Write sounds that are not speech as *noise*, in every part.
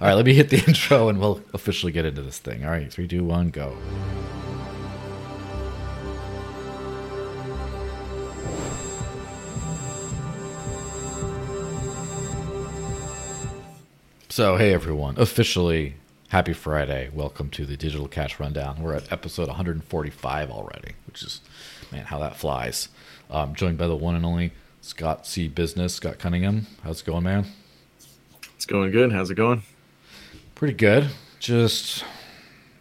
All right, let me hit the *laughs* intro and we'll officially get into this thing. All right, three, two, one, go. So, hey everyone, officially happy Friday. Welcome to the Digital Cash Rundown. We're at episode 145 already, which is, man, how that flies. Um, joined by the one and only Scott C. Business, Scott Cunningham. How's it going, man? It's going good. How's it going? Pretty good. Just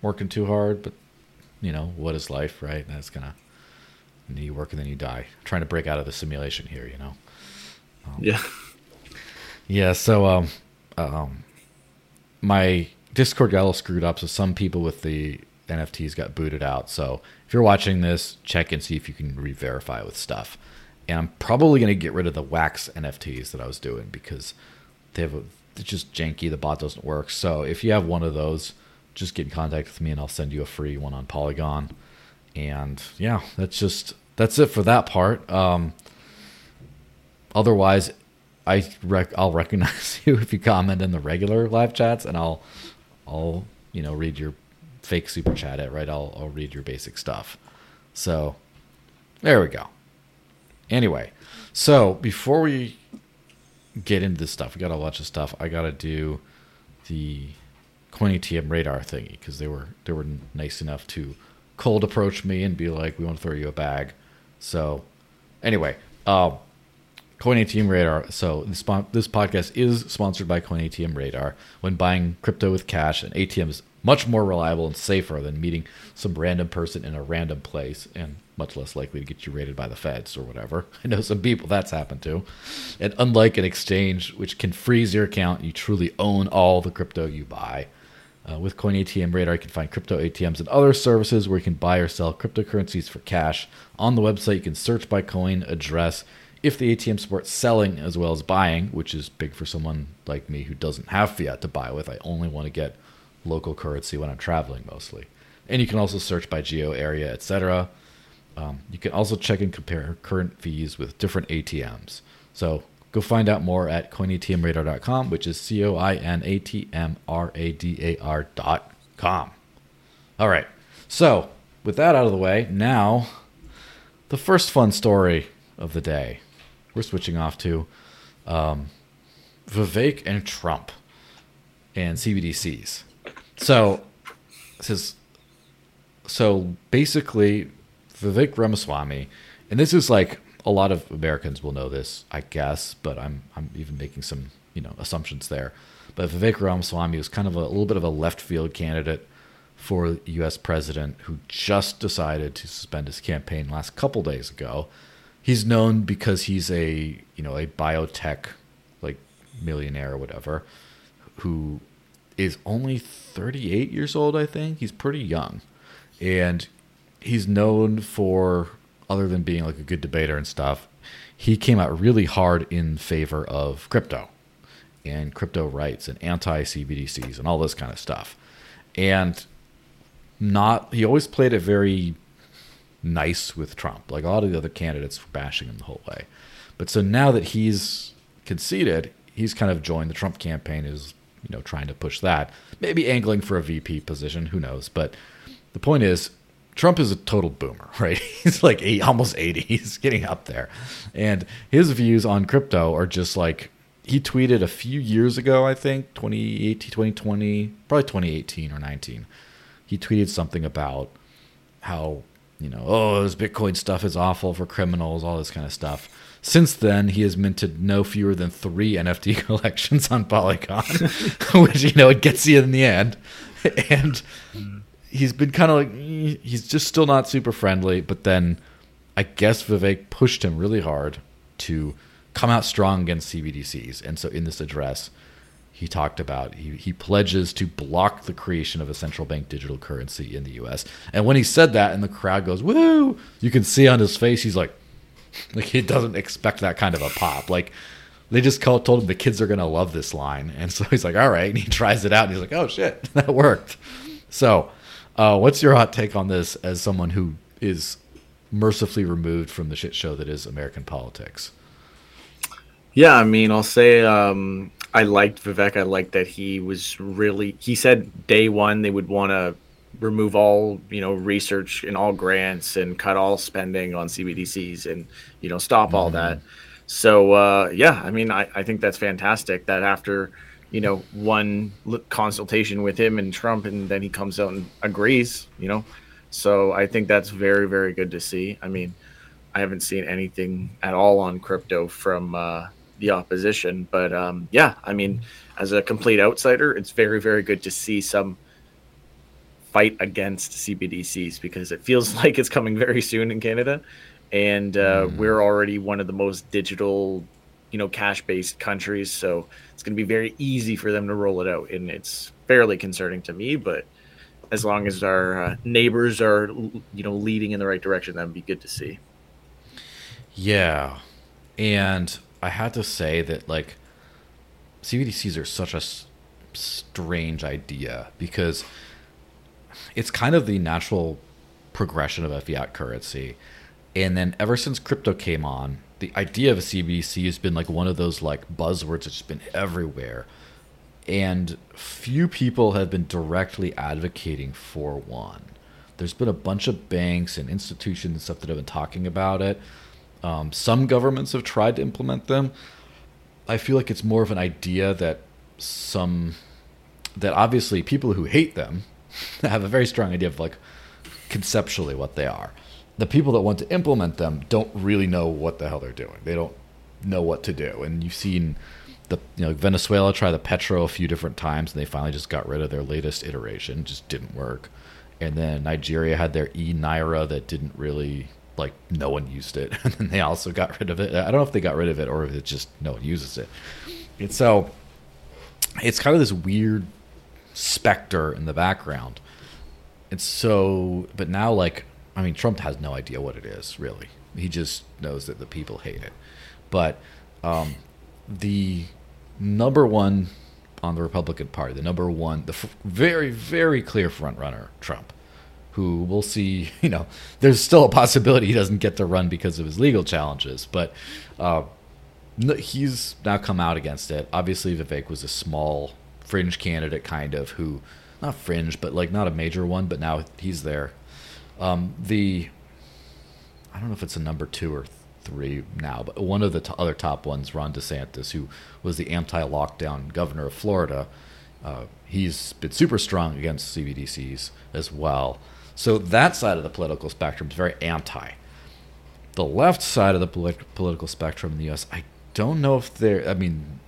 working too hard, but you know what is life, right? That's gonna you work and then you die. trying to break out of the simulation here, you know. Um, yeah. Yeah. So, um, um, my Discord got a little screwed up, so some people with the NFTs got booted out. So if you're watching this, check and see if you can re-verify with stuff. And I'm probably gonna get rid of the wax NFTs that I was doing because they have a it's just janky. The bot doesn't work. So if you have one of those, just get in contact with me and I'll send you a free one on Polygon. And yeah, that's just that's it for that part. Um, otherwise, I rec- I'll recognize *laughs* you if you comment in the regular live chats, and I'll I'll you know read your fake super chat it right. I'll I'll read your basic stuff. So there we go. Anyway, so before we get into this stuff. We got a bunch of stuff. I got to do the CoinATM radar thingy because they were they were nice enough to cold approach me and be like, "We want to throw you a bag." So, anyway, uh, CoinATM Radar. So this this podcast is sponsored by CoinATM Radar. When buying crypto with cash, an ATM is much more reliable and safer than meeting some random person in a random place, and much less likely to get you raided by the feds or whatever. *laughs* I know some people that's happened to. And unlike an exchange, which can freeze your account, you truly own all the crypto you buy. Uh, with Coin ATM Radar, you can find crypto ATMs and other services where you can buy or sell cryptocurrencies for cash. On the website, you can search by coin, address, if the ATM supports selling as well as buying, which is big for someone like me who doesn't have fiat to buy with. I only want to get local currency when I'm traveling mostly. And you can also search by geo area, etc. Um, you can also check and compare current fees with different ATMs. So go find out more at coinatmradar.com, which is C O I N A T M R A D A R.com. All right. So with that out of the way, now the first fun story of the day. We're switching off to um, Vivek and Trump and CBDCs. So, says so basically Vivek Ramaswamy, and this is like a lot of Americans will know this, I guess, but I'm I'm even making some you know assumptions there. But Vivek Ramaswamy was kind of a, a little bit of a left field candidate for U.S. president who just decided to suspend his campaign last couple days ago. He's known because he's a you know a biotech like millionaire or whatever who is only 38 years old. I think he's pretty young, and he's known for other than being like a good debater and stuff. He came out really hard in favor of crypto and crypto rights and anti CBDCs and all this kind of stuff. And not he always played it very nice with Trump. Like a lot of the other candidates were bashing him the whole way. But so now that he's conceded, he's kind of joined the Trump campaign is, you know, trying to push that. Maybe angling for a VP position, who knows. But the point is Trump is a total boomer, *laughs* right? He's like eight, almost 80. He's getting up there. And his views on crypto are just like he tweeted a few years ago, I think, 2018, 2020, probably 2018 or 19. He tweeted something about how, you know, oh, this Bitcoin stuff is awful for criminals, all this kind of stuff. Since then, he has minted no fewer than three NFT *laughs* collections on Polygon, *laughs* which, you know, it gets you in the end. And he's been kind of like he's just still not super friendly. But then I guess Vivek pushed him really hard to come out strong against CBDCs. And so in this address, he talked about he, he pledges to block the creation of a central bank digital currency in the US. And when he said that and the crowd goes, woo, you can see on his face, he's like, *laughs* like he doesn't expect that kind of a pop. Like they just called, told him the kids are to love this line. And so he's like, all right. And he tries it out and he's like, oh shit, *laughs* that worked. So uh, what's your hot take on this as someone who is mercifully removed from the shit show that is American politics? Yeah, I mean, I'll say um, I liked Vivek. I liked that he was really. He said day one they would want to remove all you know research and all grants and cut all spending on CBDCs and you know stop all mm-hmm. that. So uh, yeah, I mean, I, I think that's fantastic. That after you know one consultation with him and Trump, and then he comes out and agrees. You know, so I think that's very very good to see. I mean, I haven't seen anything at all on crypto from uh, the opposition, but um, yeah, I mean, as a complete outsider, it's very very good to see some fight against CBDCs because it feels *laughs* like it's coming very soon in Canada and uh, mm. we're already one of the most digital, you know, cash-based countries. So it's going to be very easy for them to roll it out, and it's fairly concerning to me. But as long as our uh, neighbors are, you know, leading in the right direction, that'd be good to see. Yeah, and I had to say that like CBDCs are such a s- strange idea because it's kind of the natural progression of a fiat currency and then ever since crypto came on, the idea of a CBDC has been like one of those like buzzwords that's been everywhere. And few people have been directly advocating for one. There's been a bunch of banks and institutions and stuff that have been talking about it. Um, some governments have tried to implement them. I feel like it's more of an idea that some that obviously people who hate them *laughs* have a very strong idea of like conceptually what they are the people that want to implement them don't really know what the hell they're doing. They don't know what to do. And you've seen the you know Venezuela try the Petro a few different times, and they finally just got rid of their latest iteration. Just didn't work. And then Nigeria had their e naira that didn't really like no one used it, *laughs* and then they also got rid of it. I don't know if they got rid of it or if it just no one uses it. And so it's kind of this weird specter in the background. And so, but now like I mean, Trump has no idea what it is, really. He just knows that the people hate it. But um, the number one on the Republican Party, the number one, the f- very, very clear front runner, Trump, who we'll see, *laughs* you know, there's still a possibility he doesn't get to run because of his legal challenges, but uh, he's now come out against it. Obviously, Vivek was a small fringe candidate, kind of, who, not fringe, but like not a major one, but now he's there. Um, the I don't know if it's a number two or three now, but one of the t- other top ones, Ron DeSantis, who was the anti-lockdown governor of Florida, uh, he's been super strong against CBDCs as well. So that side of the political spectrum is very anti. The left side of the polit- political spectrum in the U.S., I don't know if they're. I mean,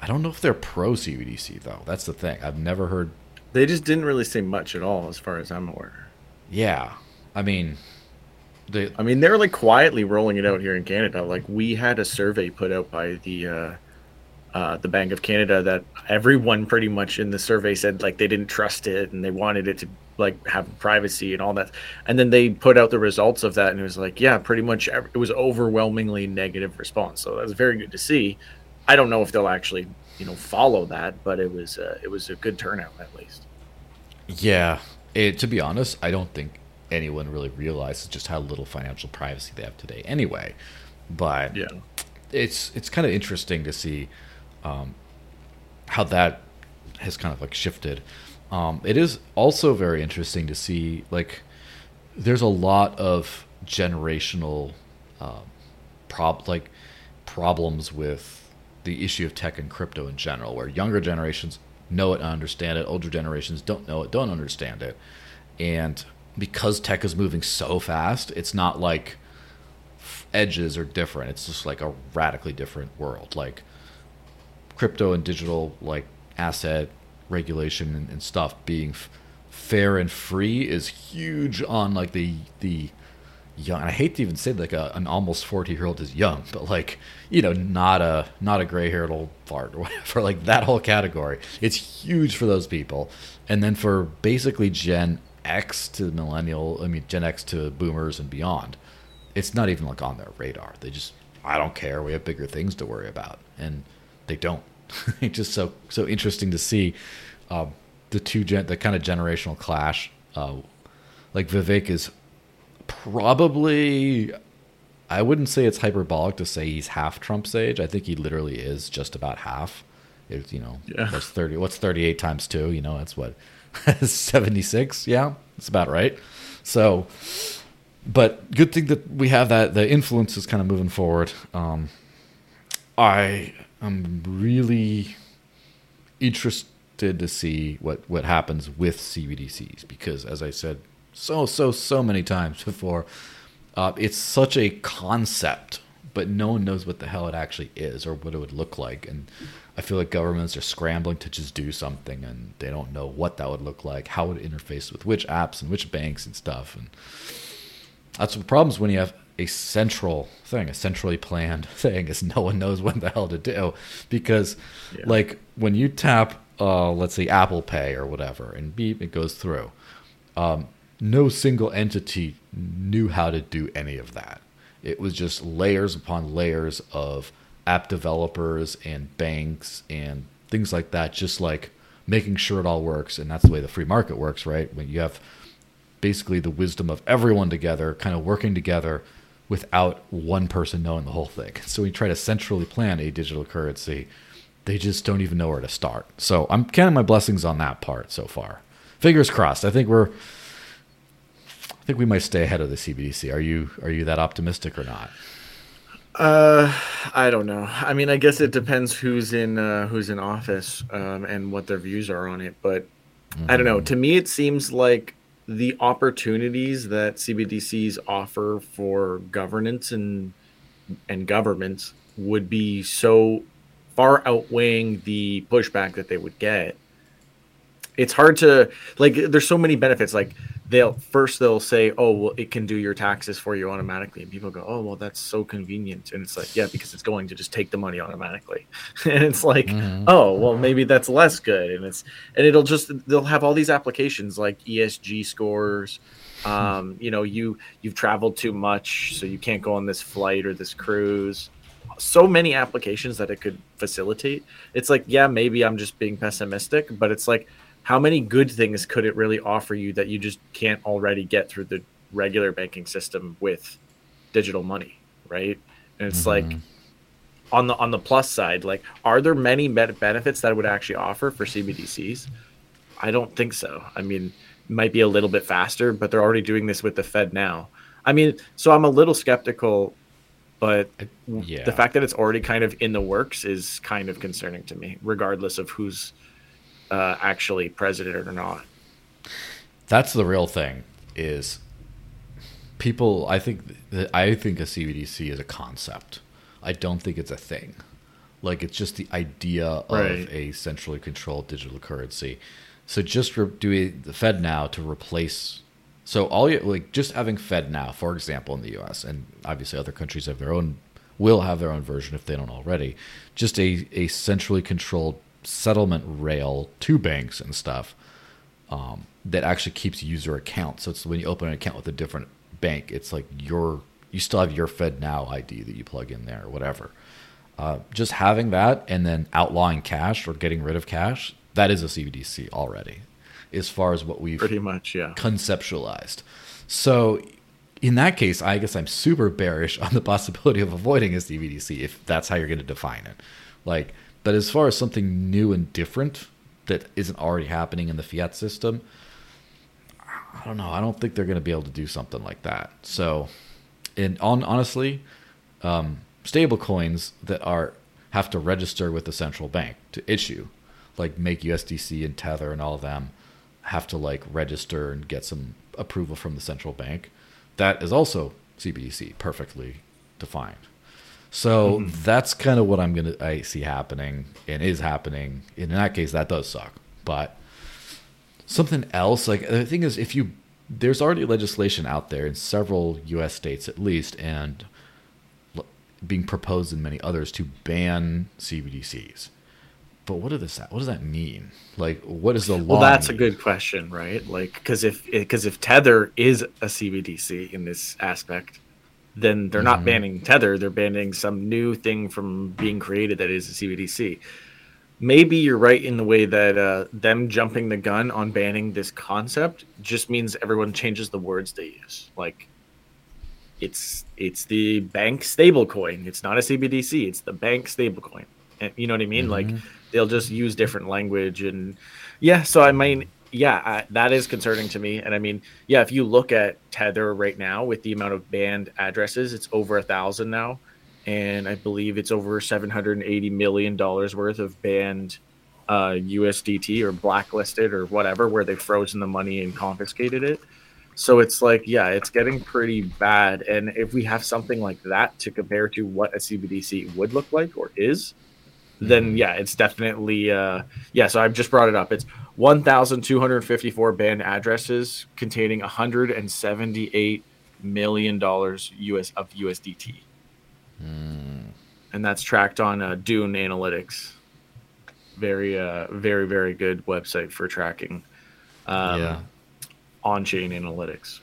I don't know if they're pro CBDC though. That's the thing. I've never heard. They just didn't really say much at all, as far as I'm aware. Yeah, I mean, they. I mean, they're like quietly rolling it out here in Canada. Like we had a survey put out by the uh, uh, the Bank of Canada that everyone pretty much in the survey said like they didn't trust it and they wanted it to like have privacy and all that. And then they put out the results of that and it was like, yeah, pretty much every, it was overwhelmingly negative response. So that was very good to see. I don't know if they'll actually you know follow that, but it was uh, it was a good turnout at least. Yeah, it, to be honest, I don't think anyone really realizes just how little financial privacy they have today. Anyway, but yeah, it's it's kind of interesting to see um, how that has kind of like shifted. Um, it is also very interesting to see like there's a lot of generational uh, prob like problems with the issue of tech and crypto in general, where younger generations know it and understand it. Older generations don't know it, don't understand it. And because tech is moving so fast, it's not like edges are different. It's just like a radically different world. Like crypto and digital like asset regulation and, and stuff being f- fair and free is huge on like the the young. And I hate to even say like a, an almost forty year old is young, but like you know, not a not a gray haired old fart or *laughs* whatever. Like that whole category, it's huge for those people. And then for basically Gen X to millennial, I mean Gen X to boomers and beyond, it's not even like on their radar. They just I don't care. We have bigger things to worry about, and they don't. *laughs* it's just so so interesting to see um, the two gen the kind of generational clash. Uh, like Vivek is probably I wouldn't say it's hyperbolic to say he's half Trump's age. I think he literally is just about half. It's you know Yeah. that's thirty. What's thirty eight times two? You know that's what *laughs* seventy six. Yeah, that's about right. So, but good thing that we have that the influence is kind of moving forward. Um, I am really interested to see what what happens with CBDCs because, as I said so so so many times before, uh, it's such a concept, but no one knows what the hell it actually is or what it would look like. And I feel like governments are scrambling to just do something, and they don't know what that would look like, how it would interface with which apps and which banks and stuff. And that's the problems when you have a central thing, a centrally planned *laughs* thing, is no one knows what the hell to do. Because, Yeah. like, when you tap, uh, let's say Apple Pay or whatever, and beep, it goes through. Um, no single entity knew how to do any of that. It was just layers upon layers of app developers and banks and things like that, just like making sure it all works. And that's the way the free market works, right? When you have basically the wisdom of everyone together, kind of working together without one person knowing the whole thing. So we try to centrally plan a digital currency. They just don't even know where to start. So I'm counting my blessings on that part so far. Fingers crossed. I think we're think we might stay ahead of the CBDC. Are you are you that optimistic or not? Uh, I don't know. I mean, I guess it depends who's in uh, who's in office um, and what their views are on it. But I don't know. To me, it seems like the opportunities that CBDCs offer for governance and and governments would be so far outweighing the pushback that they would get. It's hard to like. There's so many benefits. Like they'll first they'll say, "Oh, well, it can do your taxes for you automatically," and people go, "Oh, well, that's so convenient." And it's like, yeah, because it's going to just take the money automatically, *laughs* and it's like, Mhm. oh, well, maybe that's less good, and it's and it'll just they'll have all these applications like ESG scores. Um, you know, you you've traveled too much, so you can't go on this flight or this cruise. So many applications that it could facilitate. It's like, yeah, maybe I'm just being pessimistic, but it's like, how many good things could it really offer you that you just can't already get through the regular banking system with digital money, right? And it's like Mhm. on the on the plus side, like, are there many ben- benefits that it would actually offer for CBDCs? I don't think so. I mean, might be a little bit faster, but they're already doing this with the FedNow. I mean, so I'm a little skeptical, but yeah. the fact that it's already kind of in the works is kind of concerning to me, regardless of who's uh, actually president or not. That's the real thing. Is people? I think I think a CBDC is a concept. I don't think it's a thing. Like it's just the idea of a centrally controlled digital currency. So just re- doing the FedNow to replace. So all you like just having FedNow, for example, in the U.S. and obviously other countries have their own, will have their own version if they don't already. Just a a centrally controlled settlement rail to banks and stuff um, that actually keeps user accounts. So it's when you open an account with a different bank, it's like your you still have your FedNow ID that you plug in there or whatever. Uh, just having that and then outlawing cash or getting rid of cash, that is a CBDC already, as far as what we've Pretty much, yeah. conceptualized. So in that case, I guess I'm super bearish *laughs* on the possibility of avoiding a CBDC if that's how you're going to define it. Like, but as far as something new and different that isn't already happening in the fiat system, I don't know. I don't think they're going to be able to do something like that. So, and on honestly, um, stable coins that are have to register with the central bank to issue, like make USDC and Tether and all of them have to like register and get some approval from the central bank. That is also CBDC, perfectly defined. So mm-hmm. that's kind of what I'm gonna I see happening and is happening. In that case, that does suck. But something else, like the thing is, if you there's already legislation out there in several U.S. states at least, and l- being proposed in many others to ban CBDCs. But what does that what does that mean? Like, what is the law? Well, that's a good question, right? Like, because if because if Tether is a CBDC in this aspect, then they're not Mhm. banning Tether; they're banning some new thing from being created that is a CBDC. Maybe you're right in the way that uh, them jumping the gun on banning this concept just means everyone changes the words they use. Like, it's it's the bank stablecoin. It's not a CBDC. It's the bank stablecoin. And You know what I mean? Like Mhm. they'll just use different language and yeah. So I mean, yeah, I, that is concerning to me. And I mean, yeah, if you look at Tether right now with the amount of banned addresses, it's over a thousand now, and I believe it's over seven hundred and eighty million dollars worth of banned uh, USDT or blacklisted or whatever, where they've frozen the money and confiscated it. So it's like, yeah, it's getting pretty bad. And if we have something like that to compare to what a CBDC would look like or is, then yeah, it's definitely uh, yeah. So I've just brought it up. It's 1,254 banned addresses containing 178 million dollars US of USDT, Mm. and that's tracked on uh, Dune Analytics. Very, uh, very, very good website for tracking. Um, yeah. on-chain analytics.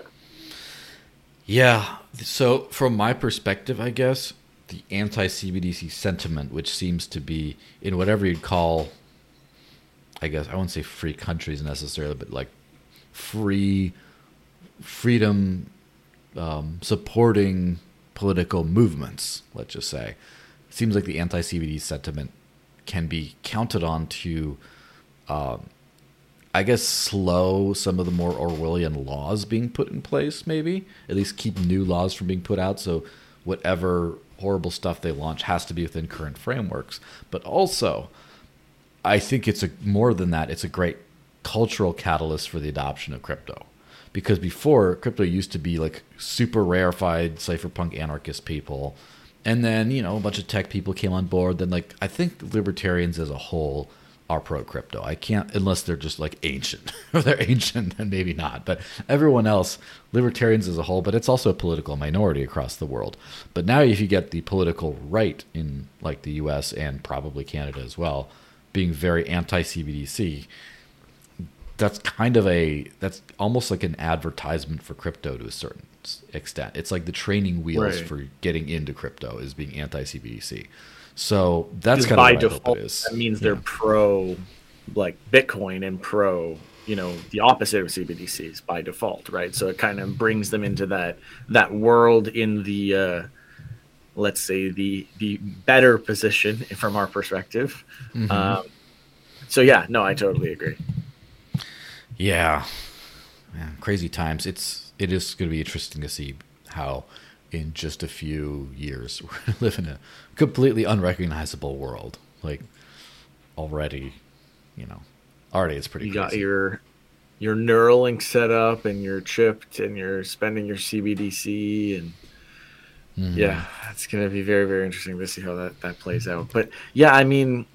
Yeah. So, from my perspective, I guess the anti CBDC sentiment, which seems to be in whatever you'd call, I guess, I wouldn't say free countries necessarily, but like free freedom um, supporting political movements, let's just say. seems like the anti CBD sentiment can be counted on to um, I guess slow some of the more Orwellian laws being put in place, maybe at least keep new laws from being put out. So whatever horrible stuff they launch has to be within current frameworks. But also, I think it's a more than that. It's a great cultural catalyst for the adoption of crypto, because before crypto used to be like super rarefied cypherpunk anarchist people, and then you know a bunch of tech people came on board. Then like I think libertarians as a whole are pro crypto. I can't unless they're just like ancient. *laughs* if they're ancient, then maybe not. But everyone else, libertarians as a whole, but it's also a political minority across the world. But now if you get the political right in like the US and probably Canada as well, being very anti CBDC, that's kind of a that's almost like an advertisement for crypto to a certain extent. It's like the training wheels Right. for getting into crypto is being anti CBDC. So that's kind of by I hope default, that means they're pro, like Bitcoin and pro, you know, the opposite of CBDCs by default, right? So it kind of brings them into that that world in the, uh, let's say the the better position from our perspective. Mm-hmm. Um, so yeah, no, I totally agree. Yeah, man, crazy times. It's it is going to be interesting to see how in just a few years *laughs* we're going to live in a completely unrecognizable world. Like already, you know, already it's pretty. You got crazy. your your Neuralink set up and you're chipped and you're spending your CBDC and Mhm. yeah it's going to be very very interesting to see how that that plays out. But yeah i mean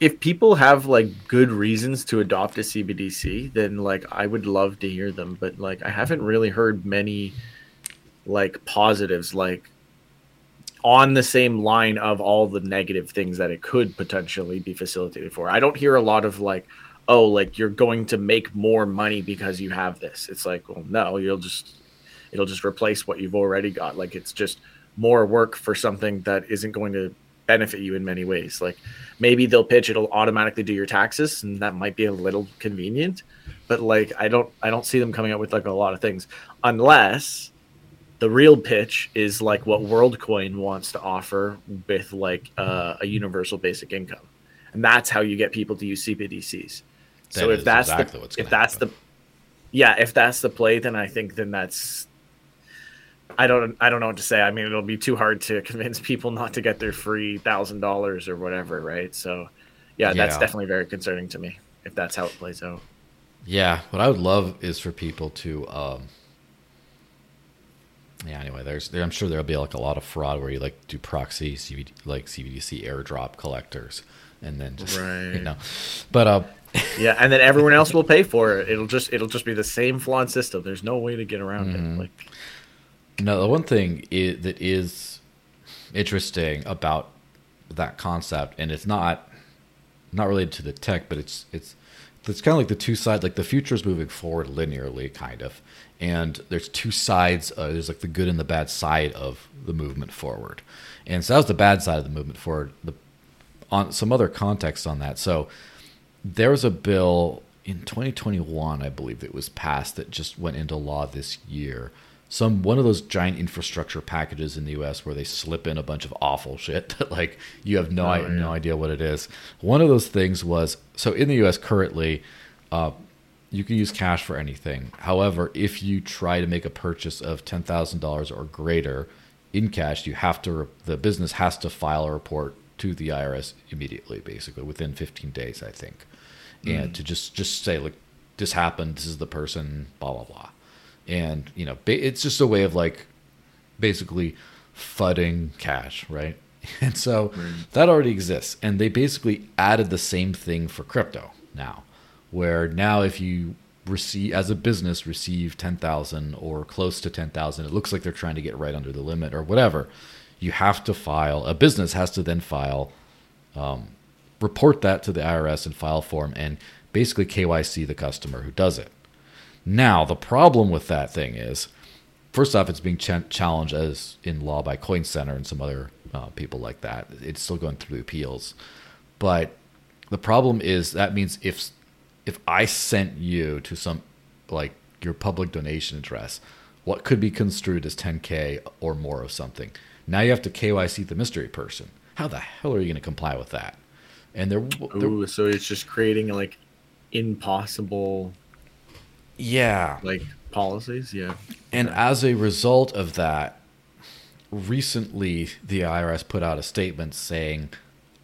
if people have like good reasons to adopt a cbdc then like i would love to hear them. But like i haven't really heard many like positives like on the same line of all the negative things that it could potentially be facilitated for. I don't hear a lot of like oh like you're going to make more money because you have this. It's like well no you'll just it'll just replace what you've already got. Like it's just more work for something that isn't going to benefit you in many ways. Like maybe they'll pitch it'll automatically do your taxes and that might be a little convenient but like i don't i don't see them coming up with like a lot of things unless the real pitch is like what worldcoin wants to offer with like uh, a universal basic income. And that's how you get people to use cbdc's so if that's exactly the what's if that's happen. the yeah if that's the play then i think then that's i don't i don't know what to say i mean it'll be too hard to *laughs* convince people not to get their free thousand dollars or whatever right so yeah, that's definitely very concerning to me if that's how it plays out Yeah, what I would love is for people to. Um, yeah. Anyway, there's there, I'm sure there'll be like a lot of fraud where you like do proxy CBD, like CBDC airdrop collectors, and then just right. you know, but uh, *laughs* yeah and then everyone else will pay for it it'll just it'll just be the same flawed system there's no way to get around Mhm. it like No, the one thing i that is interesting about that concept, and it's not not related to the tech, but it's it's it's kind of like the two sides. Like the future is moving forward linearly, kind of, and there's two sides. Uh, there's like the good and the bad side of the movement forward, and so that was the bad side of the movement forward. The on some other context on that, so there was a bill in 2021, I believe, that was passed that just went into law this year some one of those giant infrastructure packages in the US where they slip in a bunch of awful shit *laughs* that like you have no Oh, I, yeah. no idea what it is. One of those things was so in the US currently uh, you can use cash for anything. However, if you try to make a purchase of ten thousand dollars or greater in cash, you have to the business has to file a report to the IRS immediately, basically within fifteen days, I think, and to just just say like this happened, this is the person, blah blah blah, and you know it's just a way of like basically fudding cash, right? *laughs* And so that already exists. And they basically added the same thing for crypto now, where now if you receive, as a business, receive 10,000 or close to 10,000, it looks like they're trying to get right under the limit or whatever, you have to file, a business has to then file, um, report that to the IRS in file form and basically KYC the customer who does it. Now, the problem with that thing is, first off, it's being ch- challenged as in law by Coin Center and some other uh, people like that. It's still going through appeals, but the problem is that means if if I sent you to some like your public donation address, what could be construed as 10k or more of something. Now you have to KYC the mystery person. How the hell are you going to comply with that? And they're, they're Ooh, so it's just creating like impossible yeah, like policies. Yeah. And as a result of that, recently the IRS put out a statement saying,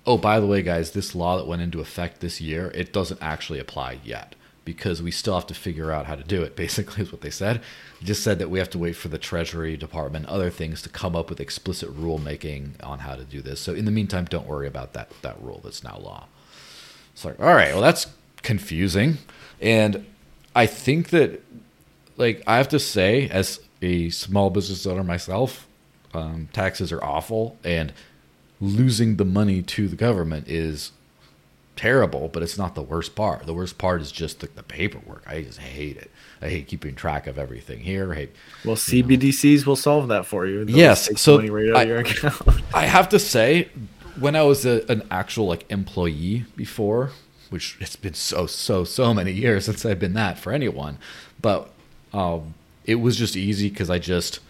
"Oh, by the way, guys, this law that went into effect this year, it doesn't actually apply yet because we still have to figure out how to do it." *laughs* Basically, is what they said. They just said that we have to wait for the Treasury Department, other things, to come up with explicit rulemaking on how to do this. So, in the meantime, don't worry about that that rule that's now law. It's like, all right, well, that's confusing, and I think that like I have to say, as a small business owner myself, um, taxes are awful, and losing the money to the government is terrible. But it's not the worst part. The worst part is just the, the paperwork. I just hate it. I hate keeping track of everything here. I hate. Well, CBDCs will solve that for you. They'll Yes, so right I-. *laughs* I have to say, when I was a, an actual like employee before, which it's been so so so many years *laughs* since I've been that for anyone, but um, it was just easy because I just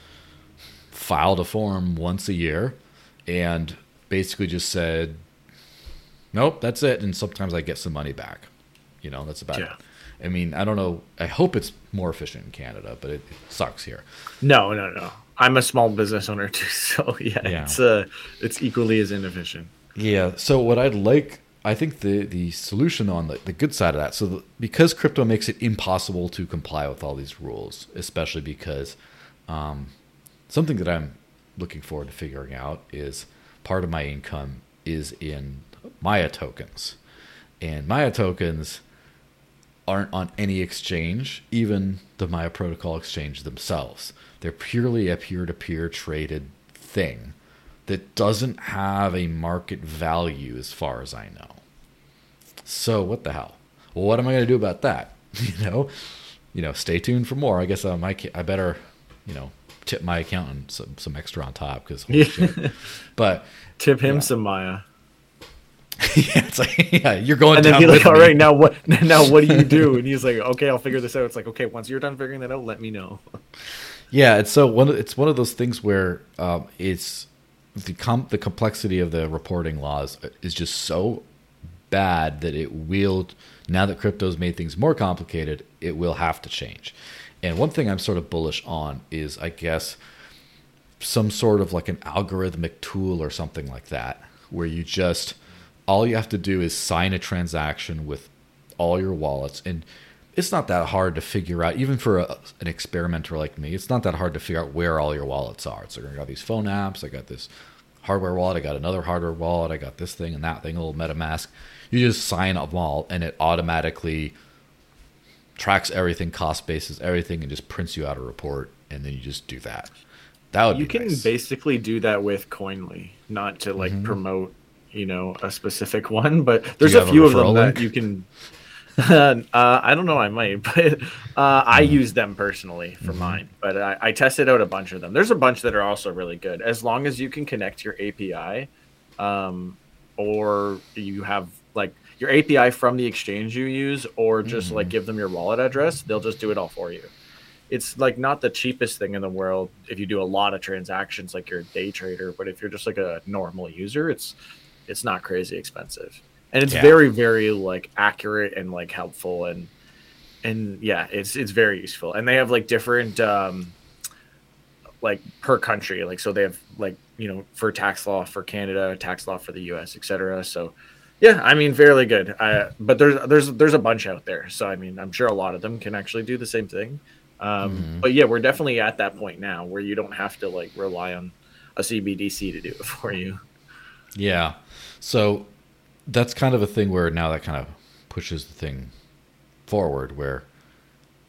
filed a form once a year and basically just said, "Nope, that's it." And sometimes I get some money back. You know, that's about Yeah. it. I mean, I don't know. I hope it's more efficient in Canada, but it, it sucks here. no, no, no. I'm a small business owner too, *laughs* so yeah, Yeah. it's uh, it's equally as inefficient. Yeah. So what I'd like, I think the the solution on the, the good side of that, so the, because crypto makes it impossible to comply with all these rules, especially because um, something that I'm looking forward to figuring out is part of my income is in Maya tokens, and Maya tokens aren't on any exchange, even the Maya Protocol exchange themselves. They're purely a peer to peer traded thing that doesn't have a market value as far as I know. So what the hell? Well, what am I going to do about that? *laughs* You know, you know, stay tuned for more. I guess I might, I better, you know, tip my accountant some some extra on top because, *laughs* but Tip him Yeah. some Maya, *laughs* yeah, it's like yeah, you're going to and then he's like, "All me." right, now what? Now what do you do?" And he's like, "Okay, I'll figure this out." It's like, "Okay, once you're done figuring that out, let me know." Yeah, it's so one. of- It's one of those things where um, it's the the complexity of the reporting laws is just so bad that it will. Now that crypto's made things more complicated, it will have to change. And one thing I'm sort of bullish on is, I guess, some sort of like an algorithmic tool or something like that, where you just all you have to do is sign a transaction with all your wallets and it's not that hard to figure out even for a, an experimenter like me it's not that hard to figure out where all your wallets are so i got these phone apps i got this hardware wallet i got another hardware wallet i got this thing and that thing a little metamask you just sign them all and it automatically tracks everything cost basis everything and just prints you out a report and then you just do that that would you can nice. basically do that with Koinly, not to like Mhm. promote, you know, a specific *laughs* one, but there's a have a few of them referral that you can. *laughs* uh, I don't know, I might, *laughs* but uh, I Mm-hmm. use them personally for mine. But I, I tested out a bunch of them. There's a bunch that are also really good, as long as you can connect your API, um, or you have like your API from the exchange you use, or just Mm-hmm. like give them your wallet address. They'll just do it all for you. it's like not the cheapest thing in the world if you do a lot of transactions like you're a day trader but if you're just like a normal user it's it's not crazy expensive and it's Yeah. very very like accurate and like helpful and and yeah it's it's very useful. And they have like different um like per country. Like so they have like you know for tax law for canada tax law for the us etc so yeah i mean fairly good. I, but there's there's there's a bunch out there. So i mean i'm sure a lot of them can actually do the same thing. Um Mhm. but yeah we're definitely at that point now where you don't have to like rely on a cbdc to do it *laughs* for you. Yeah. So that's kind of a thing where now that kind of pushes the thing forward where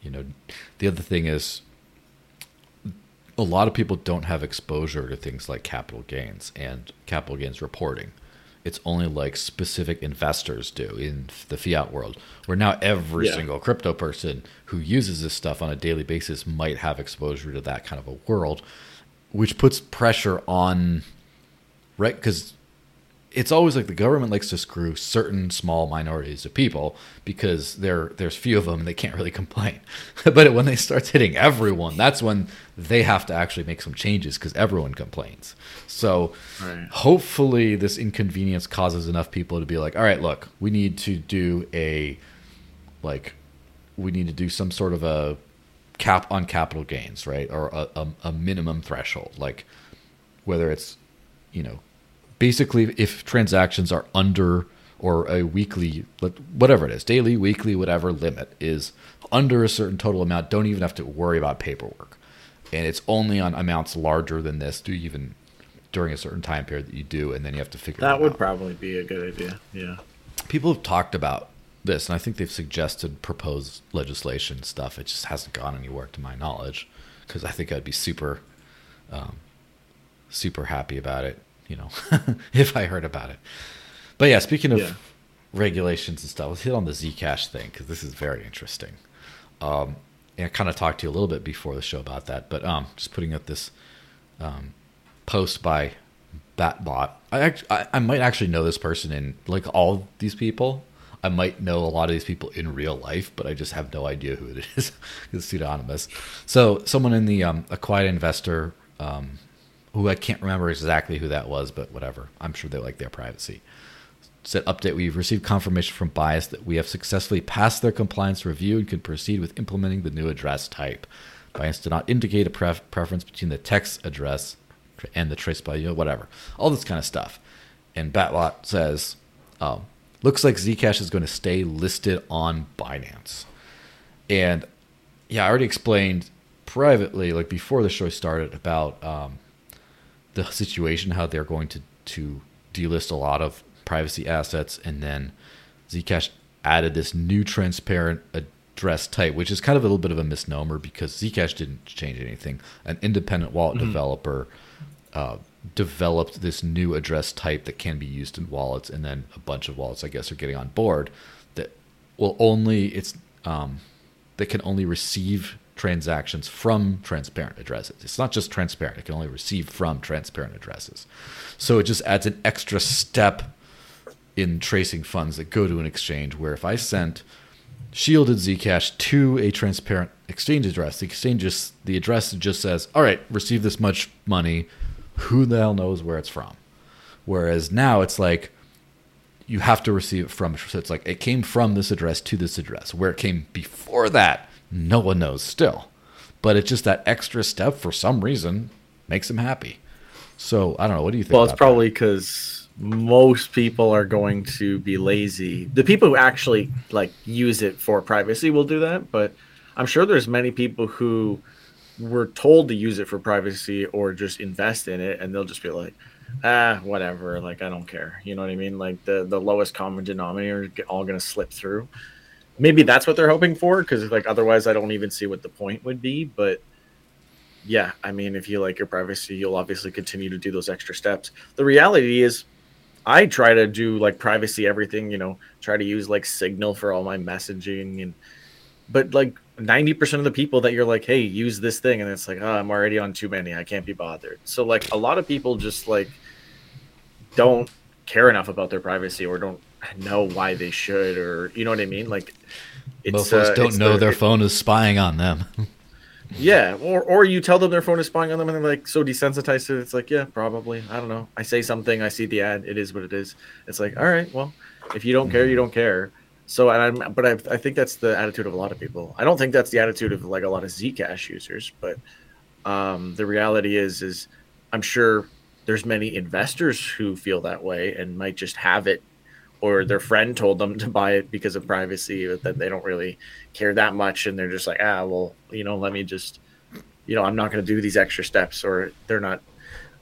you know the other thing is a lot of people don't have exposure to things like capital gains and capital gains reporting. It's only like specific investors do in the fiat world, where now every Yeah. single crypto person who uses this stuff on a daily basis might have exposure to that kind of a world, which puts pressure on, right? Because it's always like the government likes to screw certain small minorities of people because there there's few of them and they can't really *laughs* complain. but when they start hitting everyone, that's when they have to actually make some changes because everyone complains. So Right. hopefully this inconvenience causes enough people to be like, all right, look, we need to do a like we need to do some sort of a cap on capital gains, right? Or a, a, a minimum threshold, like whether it's you know basically if transactions are under or a weekly whatever it is daily weekly whatever limit is under a certain total amount don't even have to worry about paperwork. And it's only on amounts larger than this do you even during a certain time period that you do and then you have to figure that that would out. probably be a good idea yeah. People have talked about this and i think they've suggested proposed legislation stuff. It just hasn't gone anywhere to my knowledge because i think i'd be super um, super happy about it you know *laughs* if i heard about it but yeah speaking of Yeah. regulations and stuff let's hit on the zcash thing because this is very interesting um, and i kind of talked to you a little bit before the show about that but um, just putting up this um, post by Batbot. I, act- I I might actually know this person in like all these people. I might know a lot of these people in real life, but I just have no idea who it is. *laughs* it's pseudonymous. So someone in the um, a quiet investor, um, who I can't remember exactly who that was, but whatever. I'm sure they like their privacy. Said update: We've received confirmation from Bias that we have successfully passed their compliance review and can proceed with implementing the new address type. Bias did not indicate a pref- preference between the TEX address and the trace by you know, whatever, all this kind of stuff. And Batlot says, um, looks like Zcash is going to stay listed on Binance. And yeah, I already explained privately, like before the show started, about um, the situation, how they're going to to delist a lot of privacy assets, and then Zcash added this new transparent address type, which is kind of a little bit of a misnomer because Zcash didn't change anything. An independent wallet developer uh, developed this new address type that can be used in wallets, and then a bunch of wallets, I guess, are getting on board that will only it's um, that can only receive transactions from transparent addresses. It's not just transparent; it can only receive from transparent addresses. So it just adds an extra step in tracing funds that go to an exchange. Where if I sent shielded Zcash to a transparent exchange address, the exchange just the address just says, "All right, receive this much money." Who the hell knows where it's from? Whereas now it's like you have to receive it from. So it's like it came from this address to this address. Where it came before that, no one knows still. But it's just that extra step for some reason makes them happy. So I don't know. What do you think? Well, it's probably because most people are going to be lazy. The people who actually like use it for privacy will do that, but I'm sure there's many people who were told to use it for privacy or just invest in it, and they'll just be like, ah, whatever. Like I don't care. You know what I mean? Like the the lowest common denominator all going to slip through. Maybe that's what they're hoping for, because like otherwise, I don't even see what the point would be. But yeah, I mean, if you like your privacy, you'll obviously continue to do those extra steps. The reality is, I try to do like privacy everything, you know, try to use like Signal for all my messaging and but like 90% of the people that you're like, "Hey, use this thing." And it's like, "Oh, I'm already on too many. I can't be bothered." So like a lot of people just like don't care enough about their privacy or don't know why they should or you know what I mean? Like Mofos uh, don't it's know the- their it- phone is spying on them. *laughs* Yeah, or or you tell them their phone is spying on them, and they're like so desensitized to it. It's like, yeah, probably. I don't know. I say something, I see the ad. It is what it is. It's like, all right, well, if you don't care, you don't care. So, and I'm, but I, I think that's the attitude of a lot of people. I don't think that's the attitude of like a lot of Zcash users, but um, the reality is, is I'm sure there's many investors who feel that way and might just have it or their friend told them to buy it because of privacy, but that they don't really care that much, and they're just like, ah, well, you know, let me just, you know, I'm not going to do these extra steps, or they're not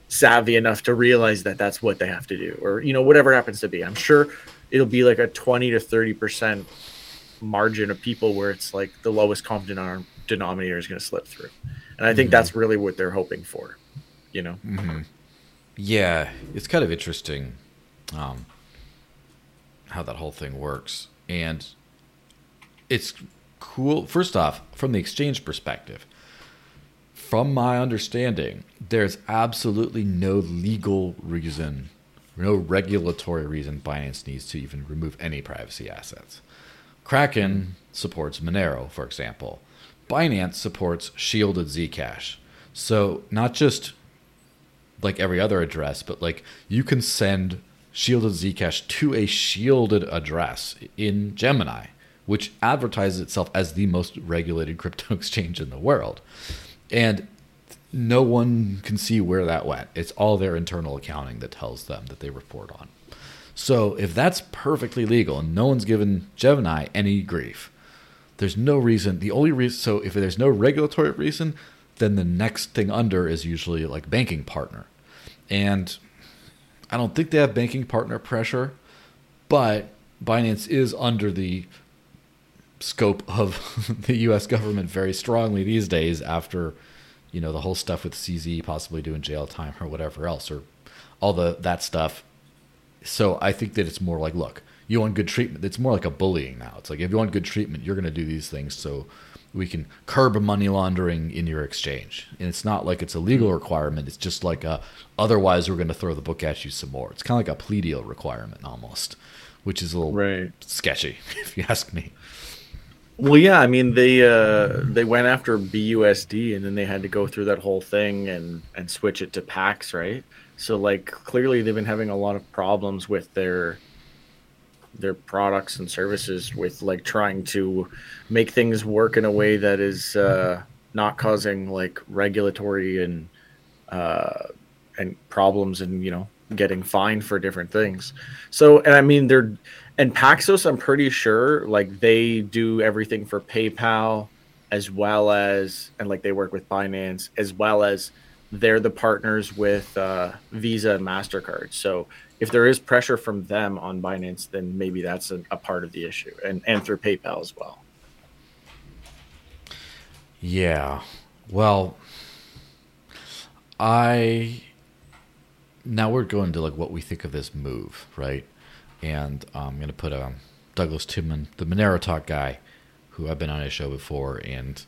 savvy enough to realize that that's what they have to do, or you know, whatever happens to be. I'm sure it'll be like a 20 to 30 percent margin of people where it's like the lowest common denominator is going to slip through, and I think mm-hmm. that's really what they're hoping for, you know. Mm-hmm. Yeah, it's kind of interesting. Um, how that whole thing works. And it's cool. First off, from the exchange perspective, from my understanding, there's absolutely no legal reason, no regulatory reason Binance needs to even remove any privacy assets. Kraken supports Monero, for example. Binance supports shielded Zcash. So, not just like every other address, but like you can send shielded Zcash to a shielded address in Gemini, which advertises itself as the most regulated *laughs* crypto exchange in the world. And no one can see where that went. It's all their internal accounting that tells them that they report on. So if that's perfectly legal and no one's given Gemini any grief, there's no reason. The only reason, so if there's no regulatory reason, then the next thing under is usually like banking partner. And I don't think they have banking partner pressure, but Binance is under the scope of *laughs* the U.S. government very strongly these days after, you know, the whole stuff with CZ possibly doing jail time or whatever else or all the that stuff. So I think that it's more like, look, you want good treatment. It's more like a bullying now. It's like if you want good treatment, you're going to do these things. So we can curb money laundering in your exchange. And it's not like it's a legal hmm. requirement. It's just like a, otherwise we're going to throw the book at you some more. It's kind of like a plea deal requirement almost, which is a little right. sketchy *laughs* if you ask me. Well, yeah, I mean they uh, they went after BUSD and then they had to go through that whole thing and and switch it to Pax, right? So like clearly they've been having a lot of problems with their their products and services with like trying to make things work in a way that is uh, not causing like regulatory and uh, and problems and you know getting fined for different things. So and I mean they're and Paxos I'm pretty sure like they do everything for PayPal as well as and like they work with Binance as well as they're the partners with uh, Visa and Mastercard. So if there is pressure from them on Binance, then maybe that's a, a part of the issue, and and through PayPal as well. Yeah, well, I now we're going to like what we think of this move, right? And I'm going to put um, Douglas Tuman, the Monero Talk guy, who I've been on his show before, and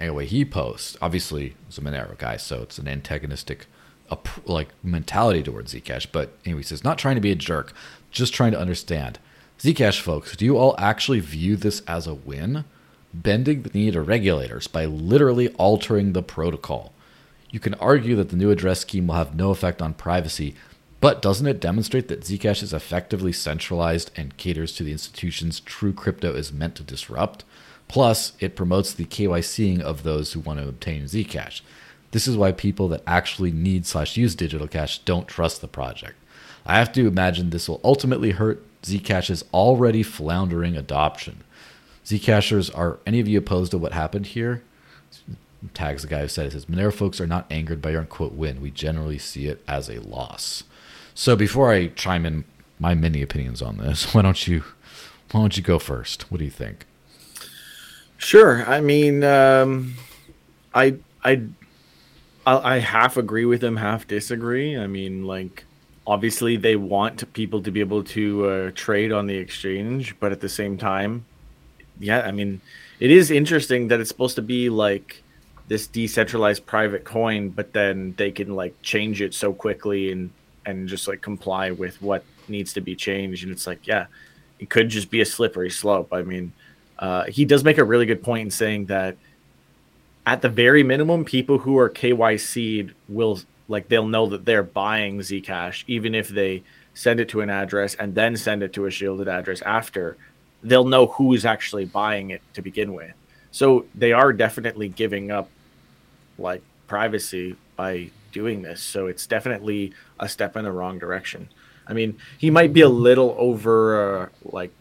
anyway, he posts. Obviously, he's a Monero guy, so it's an antagonistic a like mentality towards Zcash. But anyway, he says not trying to be a jerk, just trying to understand. Zcash folks, do you all actually view this as a win? Bending the knee to regulators by literally altering the protocol. You can argue that the new address scheme will have no effect on privacy, but doesn't it demonstrate that Zcash is effectively centralized and caters to the institutions true crypto is meant to disrupt? Plus, it promotes the KYCing of those who want to obtain Zcash. This is why people that actually need slash use digital cash don't trust the project. I have to imagine this will ultimately hurt Zcash's already floundering adoption. Zcashers, are any of you opposed to what happened here? Tags the guy who said it says Monero folks are not angered by your unquote win. We generally see it as a loss. So before I chime in my many opinions on this, *laughs* why don't you why don't you go first? What do you think? Sure. I mean, um, I I I, I half agree with them, half disagree. I mean, like obviously they want people to be able to uh, trade on the exchange, but at the same time, yeah, I mean, it is interesting that it's supposed to be like this decentralized private coin, but then they can like change it so quickly and and just like comply with what needs to be changed. And it's like, yeah, it could just be a slippery slope. I mean, uh, he does make a really good point in saying that at the very minimum, people who are KYC'd will like they'll know that they're buying Zcash, even if they send it to an address and then send it to a shielded address after. They'll know who is actually buying it to begin with. So they are definitely giving up like privacy by doing this. So it's definitely a step in the wrong direction. I mean, he might be a little over, uh, like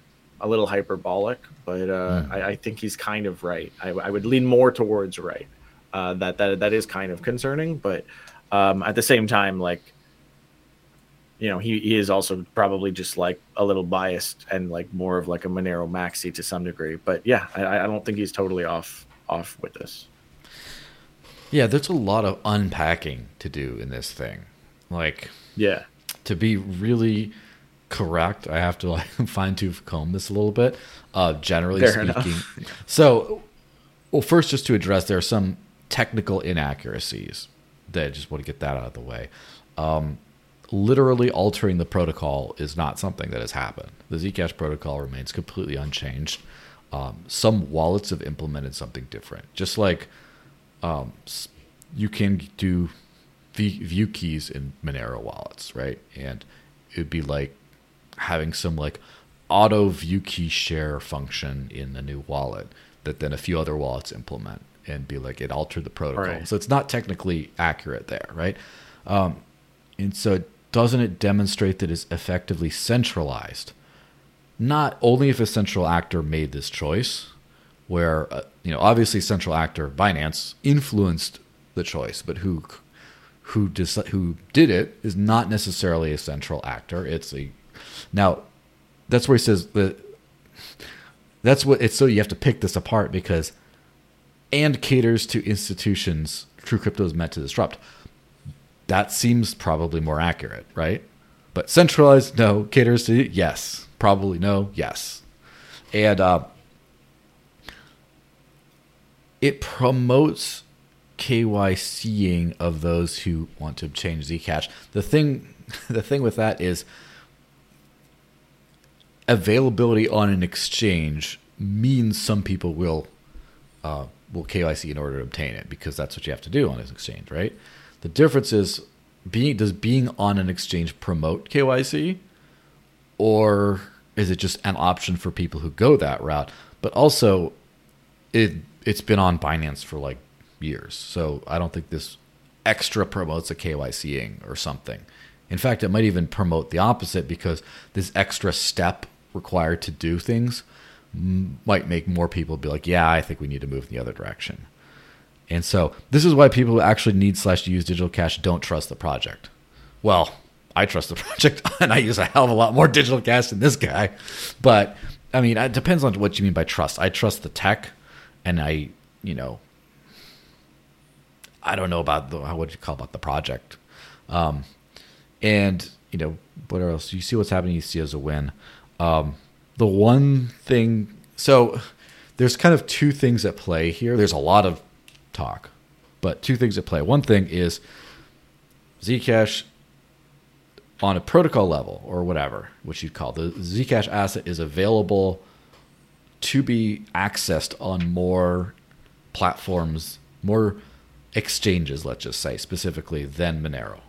a little hyperbolic, but uh, mm. I, I, think he's kind of right. I, I would lean more towards right. Uh, that that that is kind of concerning, but um, at the same time, like you know, he, he is also probably just like a little biased and like more of like a Monero maxi to some degree. But yeah, I, I don't think he's totally off off with this. Yeah, there's a lot of unpacking to do in this thing. Like, yeah, to be really correct, I have to like *laughs* fine tooth comb this a little bit. Uh, generally Fair speaking, so well, first, just to address, there are some technical inaccuracies that I just want to get that out of the way. Um, literally altering the protocol is not something that has happened. The Zcash protocol remains completely unchanged. Um, some wallets have implemented something different, just like um, you can do view keys in Monero wallets, right? And it'd be like having some like auto view key share function in the new wallet that then a few other wallets implement and be like it altered the protocol. Right. So it's not technically accurate there, right? Um, and so doesn't it demonstrate that it's effectively centralized? Not only if a central actor made this choice, where uh, you know obviously central actor Binance influenced the choice, but who who dis- who did it is not necessarily a central actor. It's a now that's where he says that that's what it's so you have to pick this apart because and caters to institutions true crypto is meant to disrupt. That seems probably more accurate right? But centralized no. Caters to yes. Probably no yes. And uh, it promotes KYCing of those who want to change Zcash. The thing, *laughs* the thing with that is availability on an exchange means some people will uh, will KYC in order to obtain it because that's what you have to do on an exchange, right? The difference is being does being on an exchange promote KYC, or is it just an option for people who go that route? But also, it it's been on Binance for like years. So I don't think this extra promotes a KYCing or something. In fact, it might even promote the opposite because this extra step required to do things might make more people be like, yeah, I think we need to move in the other direction. And so this is why people who actually need slash use digital cash don't trust the project. Well, I trust the *laughs* project *laughs* and I use a hell of a lot more digital cash than this guy. But I mean, it depends on what you mean by trust. I trust the tech and I, you know, I don't know about the would you call about the project, um, and you know what else? You see what's happening. You see as a win. Um, the one thing, so there's kind of two things at play here. There's a lot of talk, but two things at play. One thing is Zcash on a protocol level or whatever, which you'd call the Zcash asset is available to be accessed on more platforms, more exchanges, let's just say, specifically than Monero.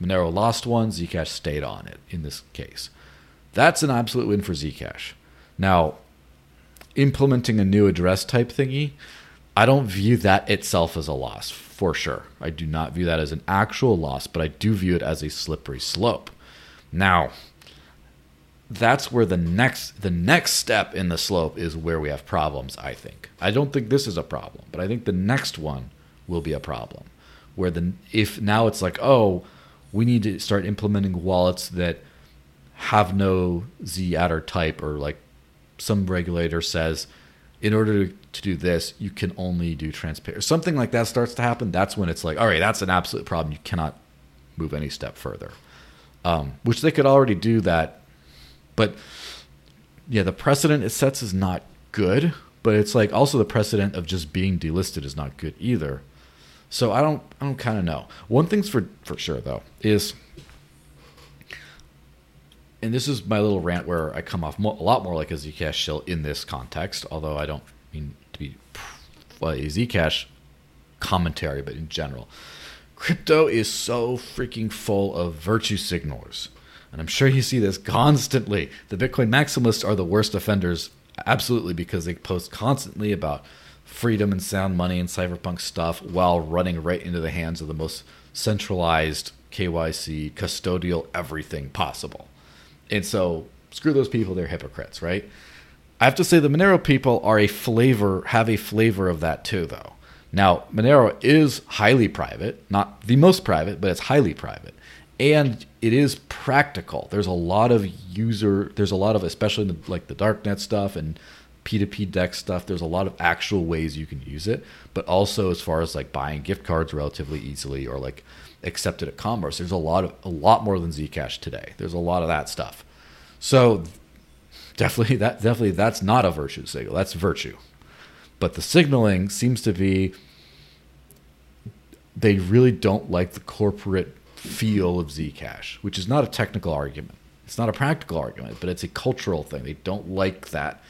Monero lost one, Zcash stayed on it in this case. That's an absolute win for Zcash. Now, implementing a new address type thingy, I don't view that itself as a loss for sure. I do not view that as an actual loss, but I do view it as a slippery slope. Now, that's where the next the next step in the slope is where we have problems i think i don't think this is a problem but i think the next one will be a problem where the if now it's like oh we need to start implementing wallets that have no z adder type or like some regulator says in order to do this you can only do transparent something like that starts to happen that's when it's like all right that's an absolute problem you cannot move any step further um, which they could already do that but yeah, the precedent it sets is not good, but it's like also the precedent of just being delisted is not good either. So I don't I don't kind of know. One thing's for for sure though is and this is my little rant where I come off a lot more like a Zcash shill in this context, although I don't mean to be well, a Zcash commentary, but in general. Crypto is so freaking full of virtue signalers. And I'm sure you see this constantly. The Bitcoin maximalists are the worst offenders, absolutely, because they post constantly about freedom and sound money and cyberpunk stuff while running right into the hands of the most centralized KYC, custodial, everything possible. And so, screw those people, they're hypocrites, right? I have to say the Monero people are a flavor, have a flavor of that too, though. Now, Monero is highly private, not the most private, but it's highly private. And it is practical. There's a lot of user, there's a lot of, especially the, like the darknet stuff and P2P DEX stuff, there's a lot of actual ways you can use it. But also, as far as like buying gift cards relatively easily or like accepted at commerce, there's a lot of, a lot more than Zcash today. There's a lot of that stuff. So definitely that definitely that's not a virtue signal. That's virtue. But the signaling seems to be they really don't like the corporate feel of Zcash, which is not a technical argument. It's not a practical argument, but it's a cultural thing. They don't like that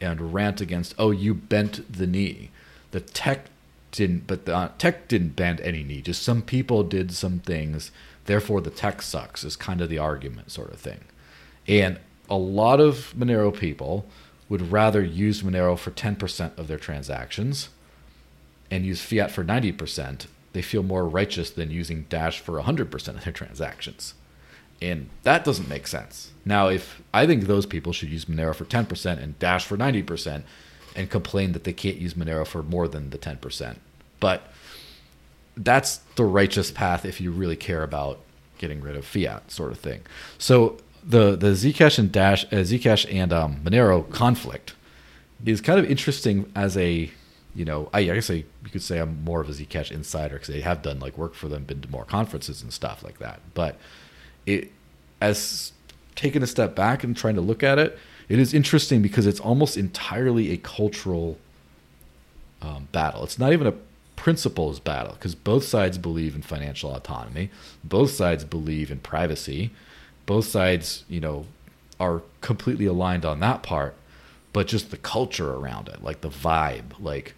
and rant against, oh, you bent the knee. The tech didn't, but the uh, tech didn't bend any knee. Just some people did some things, therefore the tech sucks, is kind of the argument, sort of thing. And a lot of Monero people would rather use Monero for 10% of their transactions and use fiat for 90%. They feel more righteous than using Dash for 100% of their transactions. And that doesn't make sense. Now, if I think those people should use Monero for 10% and Dash for 90% and complain that they can't use Monero for more than the 10%. But that's the righteous path if you really care about getting rid of fiat, sort of thing. So the the Zcash and Dash, uh, Zcash and um, Monero conflict is kind of interesting as a you know I, I guess I, you could say I'm more of a Zcash insider because I have done like work for them, been to more conferences and stuff like that. But it as taking a step back and trying to look at it, it is interesting because it's almost entirely a cultural um, battle. It's not even a principles battle because both sides believe in financial autonomy, both sides believe in privacy. Both sides, you know, are completely aligned on that part, but just the culture around it, like the vibe, like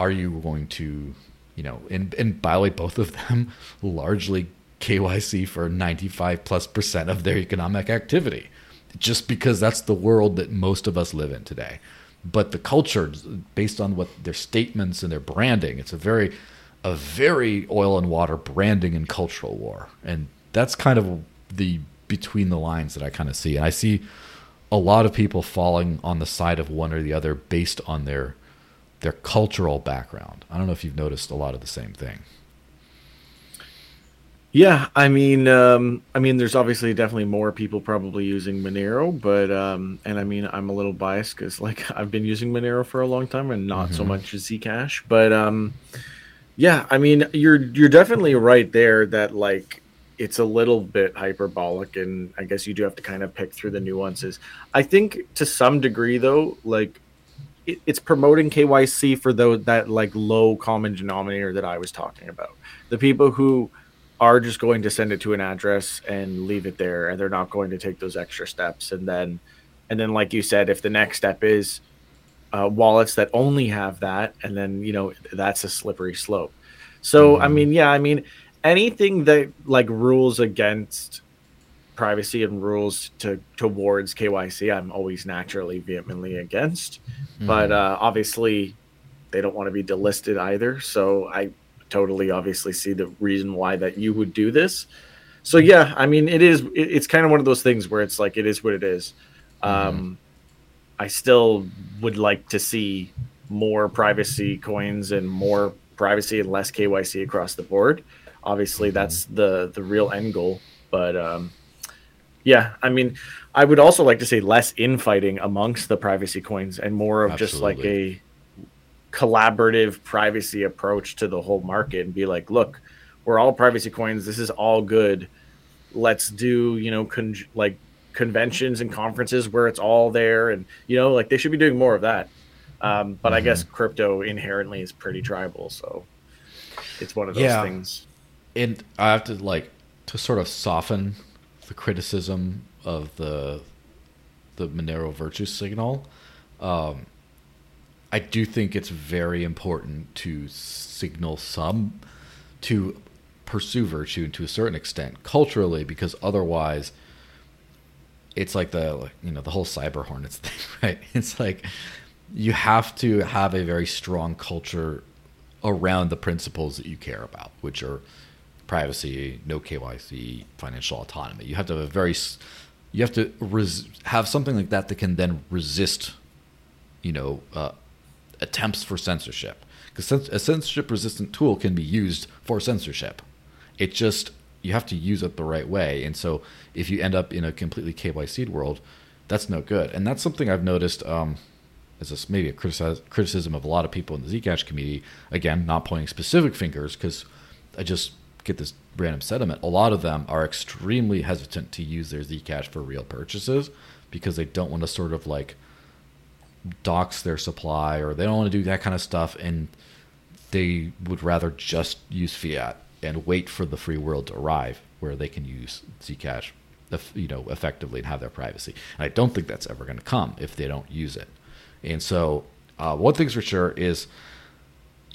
are you going to, you know, and and by the way, both of them *laughs* largely KYC for 95 plus percent of their economic activity, just because that's the world that most of us live in today. But the culture, based on what their statements and their branding, it's a very, a very oil and water branding and cultural war, and that's kind of the between the lines that I kind of see. And I see a lot of people falling on the side of one or the other based on their their cultural background. I don't know if you've noticed a lot of the same thing. Yeah, I mean, um, I mean, there's obviously definitely more people probably using Monero, but um, and I mean, I'm a little biased because like *laughs* I've been using Monero for a long time and not mm-hmm. so much Zcash, but um, yeah, I mean, you're you're definitely right there that like it's a little bit hyperbolic and i guess you do have to kind of pick through the nuances i think to some degree though like it, it's promoting kyc for those that like low common denominator that i was talking about the people who are just going to send it to an address and leave it there and they're not going to take those extra steps and then and then like you said if the next step is uh, wallets that only have that and then you know that's a slippery slope so mm-hmm. i mean yeah i mean anything that like rules against privacy and rules to towards KYC, I'm always naturally vehemently against. Mm. But uh, obviously, they don't want to be delisted either. So I totally obviously see the reason why that you would do this. So yeah, I mean, it is. It, it's kind of one of those things where it's like it is what it is. Mm. Um, I still would like to see more privacy coins and more privacy and less KYC across the board. Obviously, that's the the real end goal. But um, yeah, I mean, I would also like to say less infighting amongst the privacy coins and more of Absolutely. just like a collaborative privacy approach to the whole market and be like, look, we're all privacy coins. This is all good. Let's do, you know, con- like conventions and conferences where it's all there. And, you know, like they should be doing more of that. Um, but mm-hmm. I guess crypto inherently is pretty tribal. So it's one of those yeah. things and I have to like to sort of soften the criticism of the the Monero virtue signal. Um, I do think it's very important to signal some to pursue virtue to a certain extent culturally because otherwise it's like the you know the whole cyber hornets *laughs* thing right? It's like you have to have a very strong culture around the principles that you care about which are privacy no kyc financial autonomy. You have to have a very you have to res- have something like that that can then resist you know uh, attempts for censorship because a censorship resistant tool can be used for censorship it just you have to use it the right way. And so if you end up in a completely KYC world, that's no good. And that's something I've noticed um, as a, maybe a criticism of a lot of people in the Zcash community. Again, not pointing specific fingers because I just get this random sentiment. A lot of them are extremely hesitant to use their Zcash for real purchases because they don't want to sort of like dox their supply or they don't want to do that kind of stuff and they would rather just use fiat and wait for the free world to arrive where they can use Zcash, you know, effectively and have their privacy. And I don't think that's ever going to come if they don't use it. And so, uh, one thing's for sure is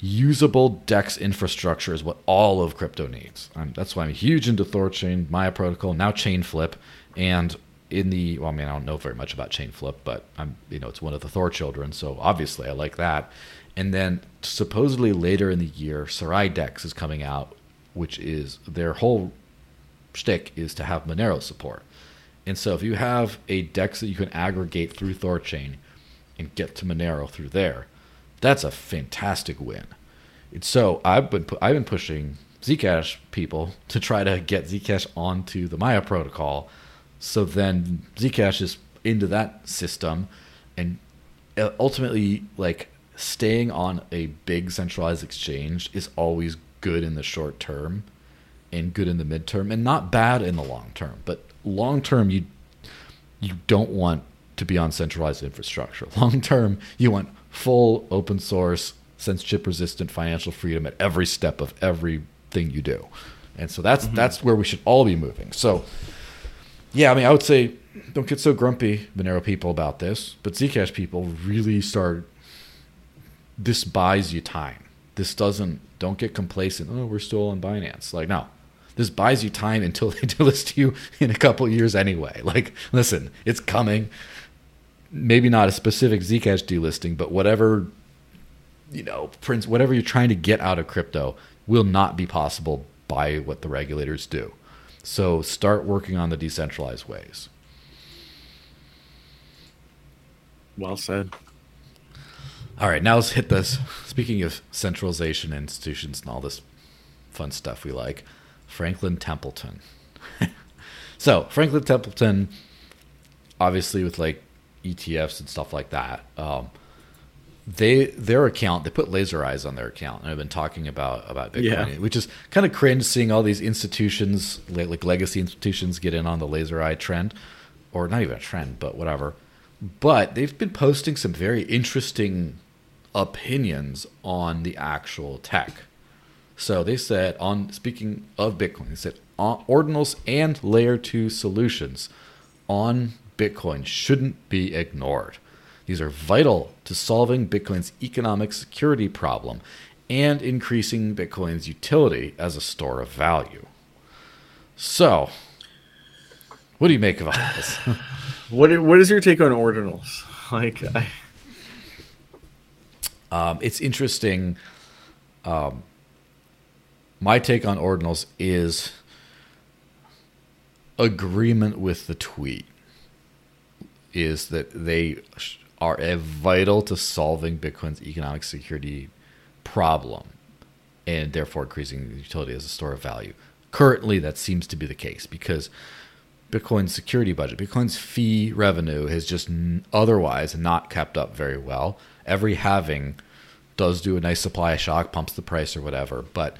usable DEX infrastructure is what all of crypto needs. That's why I'm huge into Thorchain, Maya Protocol, now Chainflip, and in the well, I mean, I don't know very much about Chainflip, but I'm you know it's one of the Thor children, so obviously I like that. And then supposedly later in the year, Serai Dex is coming out which is their whole shtick is to have Monero support. And so if you have a DEX that you can aggregate through Thorchain and get to Monero through there, that's a fantastic win. And so I've been pu- I've been pushing Zcash people to try to get Zcash onto the Maya protocol, so then Zcash is into that system, and uh, ultimately like staying on a big centralized exchange is always good in the short term and good in the midterm and not bad in the long term. But long term, you you don't want to be on centralized infrastructure. *laughs* Long term, you want full open source, censorship resistant financial freedom at every step of everything you do. And so that's mm-hmm. that's where we should all be moving. So yeah, I mean, I would say don't get so grumpy, Monero people, about this, but Zcash people really start. This buys you time. This doesn't don't get complacent. Oh, we're still on Binance. Like, no, this buys you time until *laughs* they delist you in a couple years anyway. Like, listen, it's coming. Maybe not a specific Zcash delisting, but whatever, you know, Prince, whatever you're trying to get out of crypto will not be possible by what the regulators do. So start working on the decentralized ways. Well said. All right, now let's hit this. Speaking of centralization institutions and all this fun stuff we like, Franklin Templeton. *laughs* so Franklin Templeton, obviously with like ETFs and stuff like that, um, they their account they put laser eyes on their account, and I've been talking about about Bitcoin, yeah. which is kind of cringe seeing all these institutions like legacy institutions get in on the laser eye trend, or not even a trend, but whatever. But they've been posting some very interesting opinions on the actual tech. So they said on speaking of Bitcoin, they said ordinals and layer 2 solutions on Bitcoin shouldn't be ignored. These are vital to solving Bitcoin's economic security problem and increasing Bitcoin's utility as a store of value. So, what do you make of all this? *laughs* what what is your take on ordinals? Like I um, it's interesting. Um, my take on ordinals is agreement with the tweet is that they are vital to solving Bitcoin's economic security problem and therefore increasing the utility as a store of value. Currently, that seems to be the case because Bitcoin's security budget, Bitcoin's fee revenue has just otherwise not kept up very well every halving does do a nice supply shock, pumps the price or whatever, but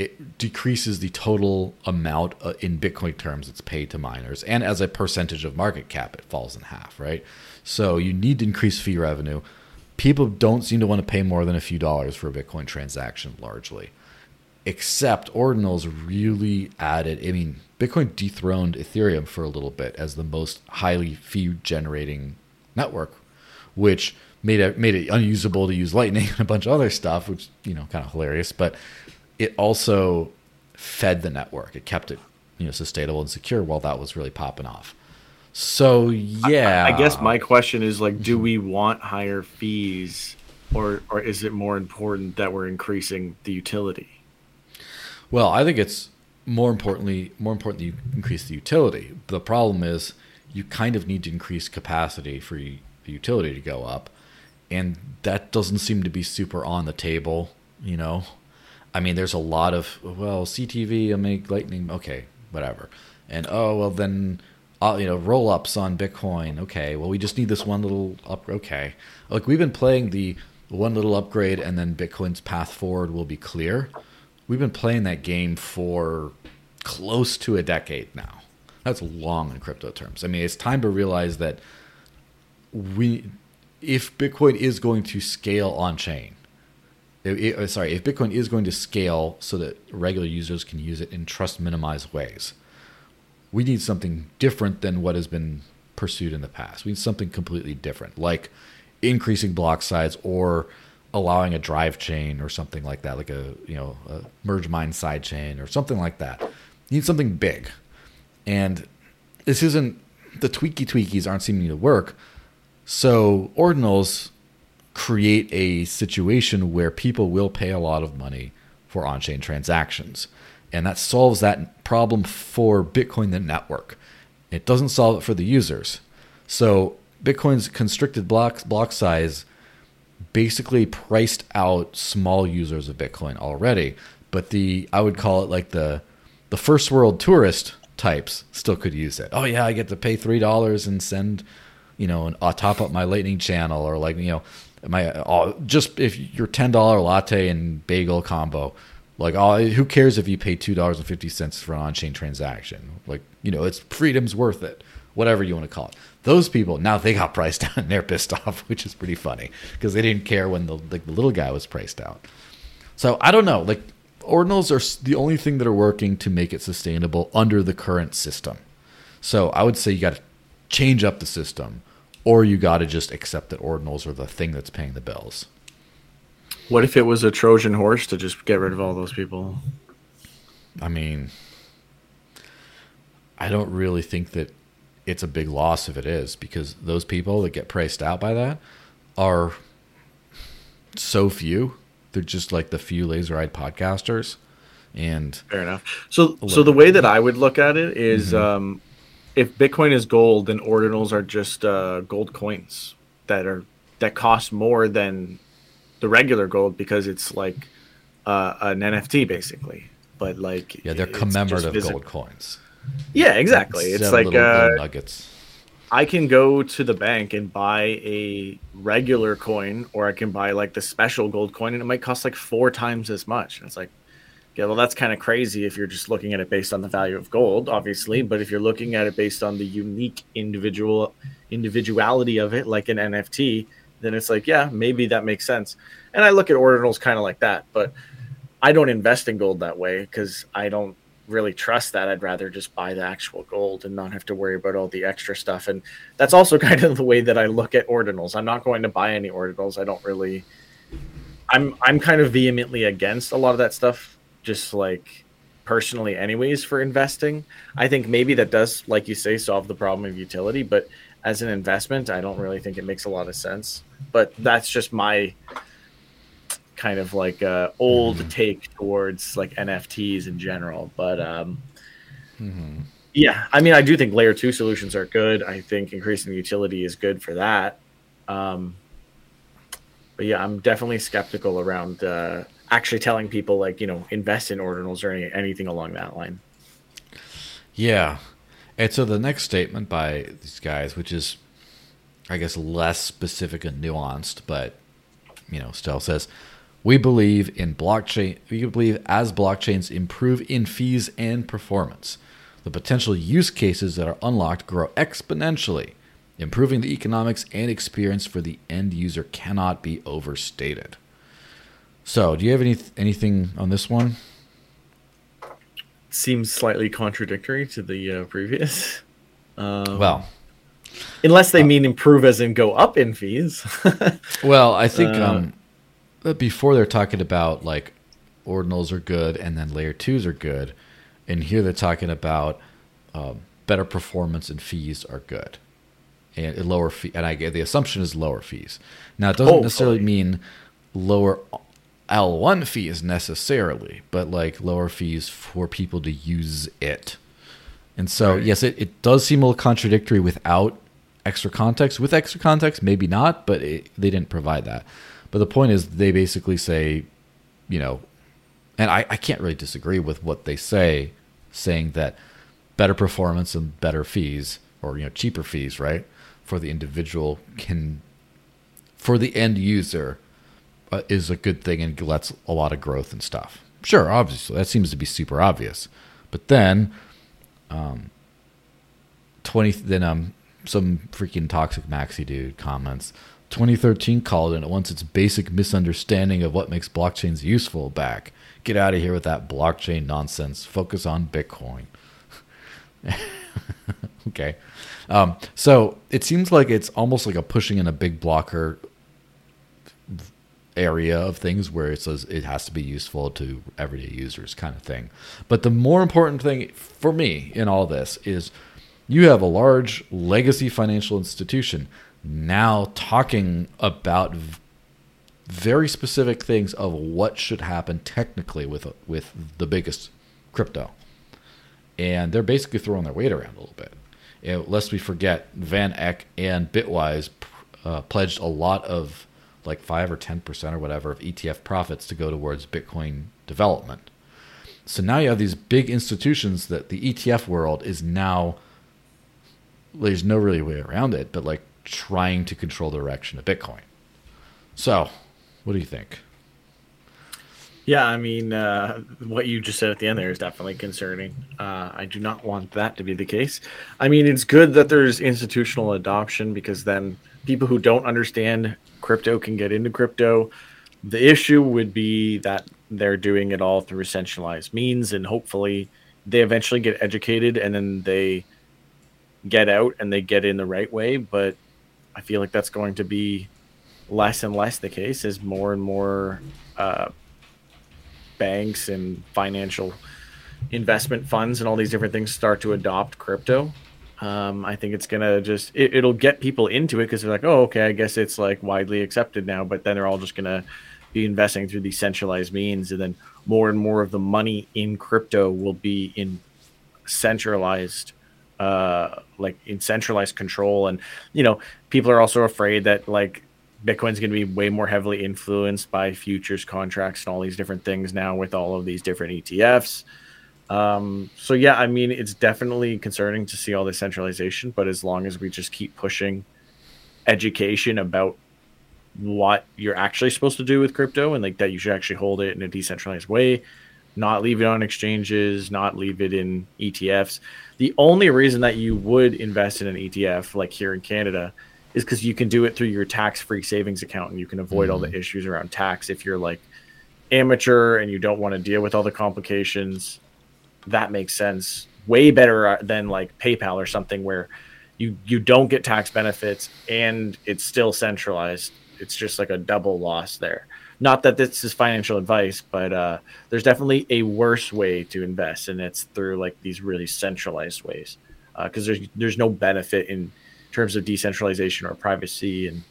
it decreases the total amount uh, in Bitcoin terms it's paid to miners, and as a percentage of market cap, it falls in half, right? So you need to increase fee revenue. People don't seem to want to pay more than a few dollars for a Bitcoin transaction, largely. Except Ordinals really added. I mean, Bitcoin dethroned Ethereum for a little bit as the most highly fee generating network, which made it made it unusable to use Lightning *laughs* and a bunch of other stuff, which you know kind of hilarious. But it also fed the network. It kept it you know sustainable and secure while that was really popping off. So yeah, I, I guess my question is like, do mm-hmm. we want higher fees, or or is it more important that we're increasing the utility? Well, I think it's more importantly more important that you increase the utility. The problem is you kind of need to increase capacity for the utility to go up, and that doesn't seem to be super on the table. You know, I mean, there's a lot of well, CTV, I make Lightning, okay, whatever, and oh well, then uh, you know, roll ups on Bitcoin. Okay, well, we just need this one little up. Okay, like we've been playing the one little upgrade, and then Bitcoin's path forward will be clear. We've been playing that game for close to a decade now. That's long in crypto terms. I mean, it's time to realize that we, if Bitcoin is going to scale on chain, Uh, sorry, if Bitcoin is going to scale so that regular users can use it in trust minimized ways, we need something different than what has been pursued in the past. We need something completely different, like increasing block size or allowing a drive chain or something like that, like a you know a merge mine side chain or something like that. You need something big, and this isn't the tweaky tweakies aren't seeming to work. So ordinals create a situation where people will pay a lot of money for on-chain transactions and that solves that problem for Bitcoin, the network. It doesn't solve it for the users. So Bitcoin's constricted block block size basically priced out small users of Bitcoin already. But the I would call it like the the first world tourist types still could use it. Oh yeah, I get to pay three dollars and send, you know, and I'll top up my Lightning channel or like you know, my oh, uh, just if your ten dollar latte and bagel combo like, oh, who cares if you pay two dollars and fifty cents for an on-chain transaction? Like, you know, it's freedom's worth it. Whatever you want to call it. Those people now they got *laughs* priced out and they're pissed *laughs* off, which is pretty funny because they didn't care when the like the little guy was priced out. So I don't know. Like, ordinals are the only thing that are working to make it sustainable under the current system. So I would say you got to change up the system, or you got to just accept that ordinals are the thing that's paying the bills. What if it was a Trojan horse to just get rid of all those people? I mean, I don't really think that it's a big loss if it is because those people that get priced out by that are so few. They're just like the few laser eyed podcasters. And fair enough. So, so the way that I would look at it is, mm-hmm. um, if Bitcoin is gold, then ordinals are just uh, gold coins that are that cost more than the regular gold because it's like uh, an NFT basically. But like yeah, they're commemorative gold coins. Yeah, exactly. It's, it's like little, uh, little nuggets. I can go to the bank and buy a regular coin, or I can buy like the special gold coin, and it might cost like four times as much. And it's like, yeah, well, that's kind of crazy if you're just looking at it based on the value of gold, obviously. But if you're looking at it based on the unique individual individuality of it, like an NFT, then it's like, yeah, maybe that makes sense. And I look at ordinals kind of like that, but I don't invest in gold that way because I don't really trust that. I'd rather just buy the actual gold and not have to worry about all the extra stuff. And that's also *laughs* kind of the way that I look at ordinals. I'm not going to buy any ordinals. I don't really. I'm I'm kind of vehemently against a lot of that stuff. Just like personally, anyways, for investing, I think maybe that does, like you say, solve the problem of utility. But as an investment, I don't really think it makes a lot of sense. But that's just my kind of like uh, old mm-hmm. take towards like NFTs in general. But um, mm-hmm. yeah, I mean, I do think layer two solutions are good. I think increasing utility is good for that. Um, but yeah, I'm definitely skeptical around uh, actually telling people like you know invest in ordinals or any, anything along that line. Yeah, and so the next statement by these guys, which is, I guess, less specific and nuanced, but you know, still says, we believe in blockchain. We believe as blockchains improve in fees and performance, the potential use cases that are unlocked grow exponentially. Improving the economics and experience for the end user cannot be overstated. So, do you have any anything on this one? seems slightly contradictory to the uh, previous. Um, well, Unless they uh, mean improve as in go up in fees. *laughs* well, I think uh, um, before they're talking about like ordinals are good and then layer twos are good, and here they're talking about um, better performance and fees are good, and lower fee. And I get the assumption is lower fees. Now it doesn't oh, necessarily mean lower L1 fees necessarily, but like lower fees for people to use it. And so, right. yes, it, it does seem a little contradictory without extra context. With extra context, maybe not, but it, they didn't provide that. But the point is, they basically say, you know, and I, I can't really disagree with what they say, saying that better performance and better fees, or you know, cheaper fees, right, for the individual can, for the end user, is a good thing and lets a lot of growth and stuff. Sure, obviously that seems to be super obvious, but then, um, twenty then um some freaking toxic maxi dude comments 2013 called in it wants its basic misunderstanding of what makes blockchains useful back. Get out of here with that blockchain nonsense. Focus on Bitcoin. *laughs* okay. Um, so it seems like it's almost like a pushing in a big blocker area of things where it says it has to be useful to everyday users kind of thing. But the more important thing for me in all this is you have a large legacy financial institution now talking about very specific things of what should happen technically with with the biggest crypto, and they're basically throwing their weight around a little bit. And lest we forget, Van Eck and Bitwise uh, pledged a lot of like five or ten percent or whatever of ETF profits to go towards Bitcoin development. So now you have these big institutions that the ETF world is now. There's no really way around it, but like trying to control the direction of Bitcoin. So, what do you think? Yeah, I mean, uh, what you just said at the end there is definitely concerning. Uh, I do not want that to be the case. I mean, it's good that there's institutional adoption because then people who don't understand crypto can get into crypto. The issue would be that they're doing it all through centralized means, and hopefully they eventually get educated and then they get out and they get in the right way. But I feel like that's going to be less and less the case as more and more uh, banks and financial investment funds and all these different things start to adopt crypto. Um, I think it's gonna just it, will get people into it because they're like, oh, okay, I guess it's like widely accepted now. But then they're all just gonna be investing through these centralized means, and then more and more of the money in crypto will be in centralized uh, like in centralized control. And you know, people are also afraid that like Bitcoin's going to be way more heavily influenced by futures contracts and all these different things now with all of these different ETFs. Um, so yeah, I mean, it's definitely concerning to see all this centralization, but as long as we just keep pushing education about what you're actually supposed to do with crypto and like that you should actually hold it in a decentralized way, not leave it on exchanges, not leave it in ETFs. The only reason that you would invest in an ETF, like here in Canada, is because you can do it through your tax-free savings account, and you can avoid mm-hmm. all the mm-hmm. issues around tax if you're like amateur and you don't want to deal with all the complications. That makes sense. Way better uh, than like PayPal or something where you you don't get tax benefits and it's still centralized. It's just like a double loss there. Not that this is financial advice, but uh, there's definitely a worse way to invest, and it's through like these really centralized ways. Because uh, there's there's no benefit in terms of decentralization or privacy and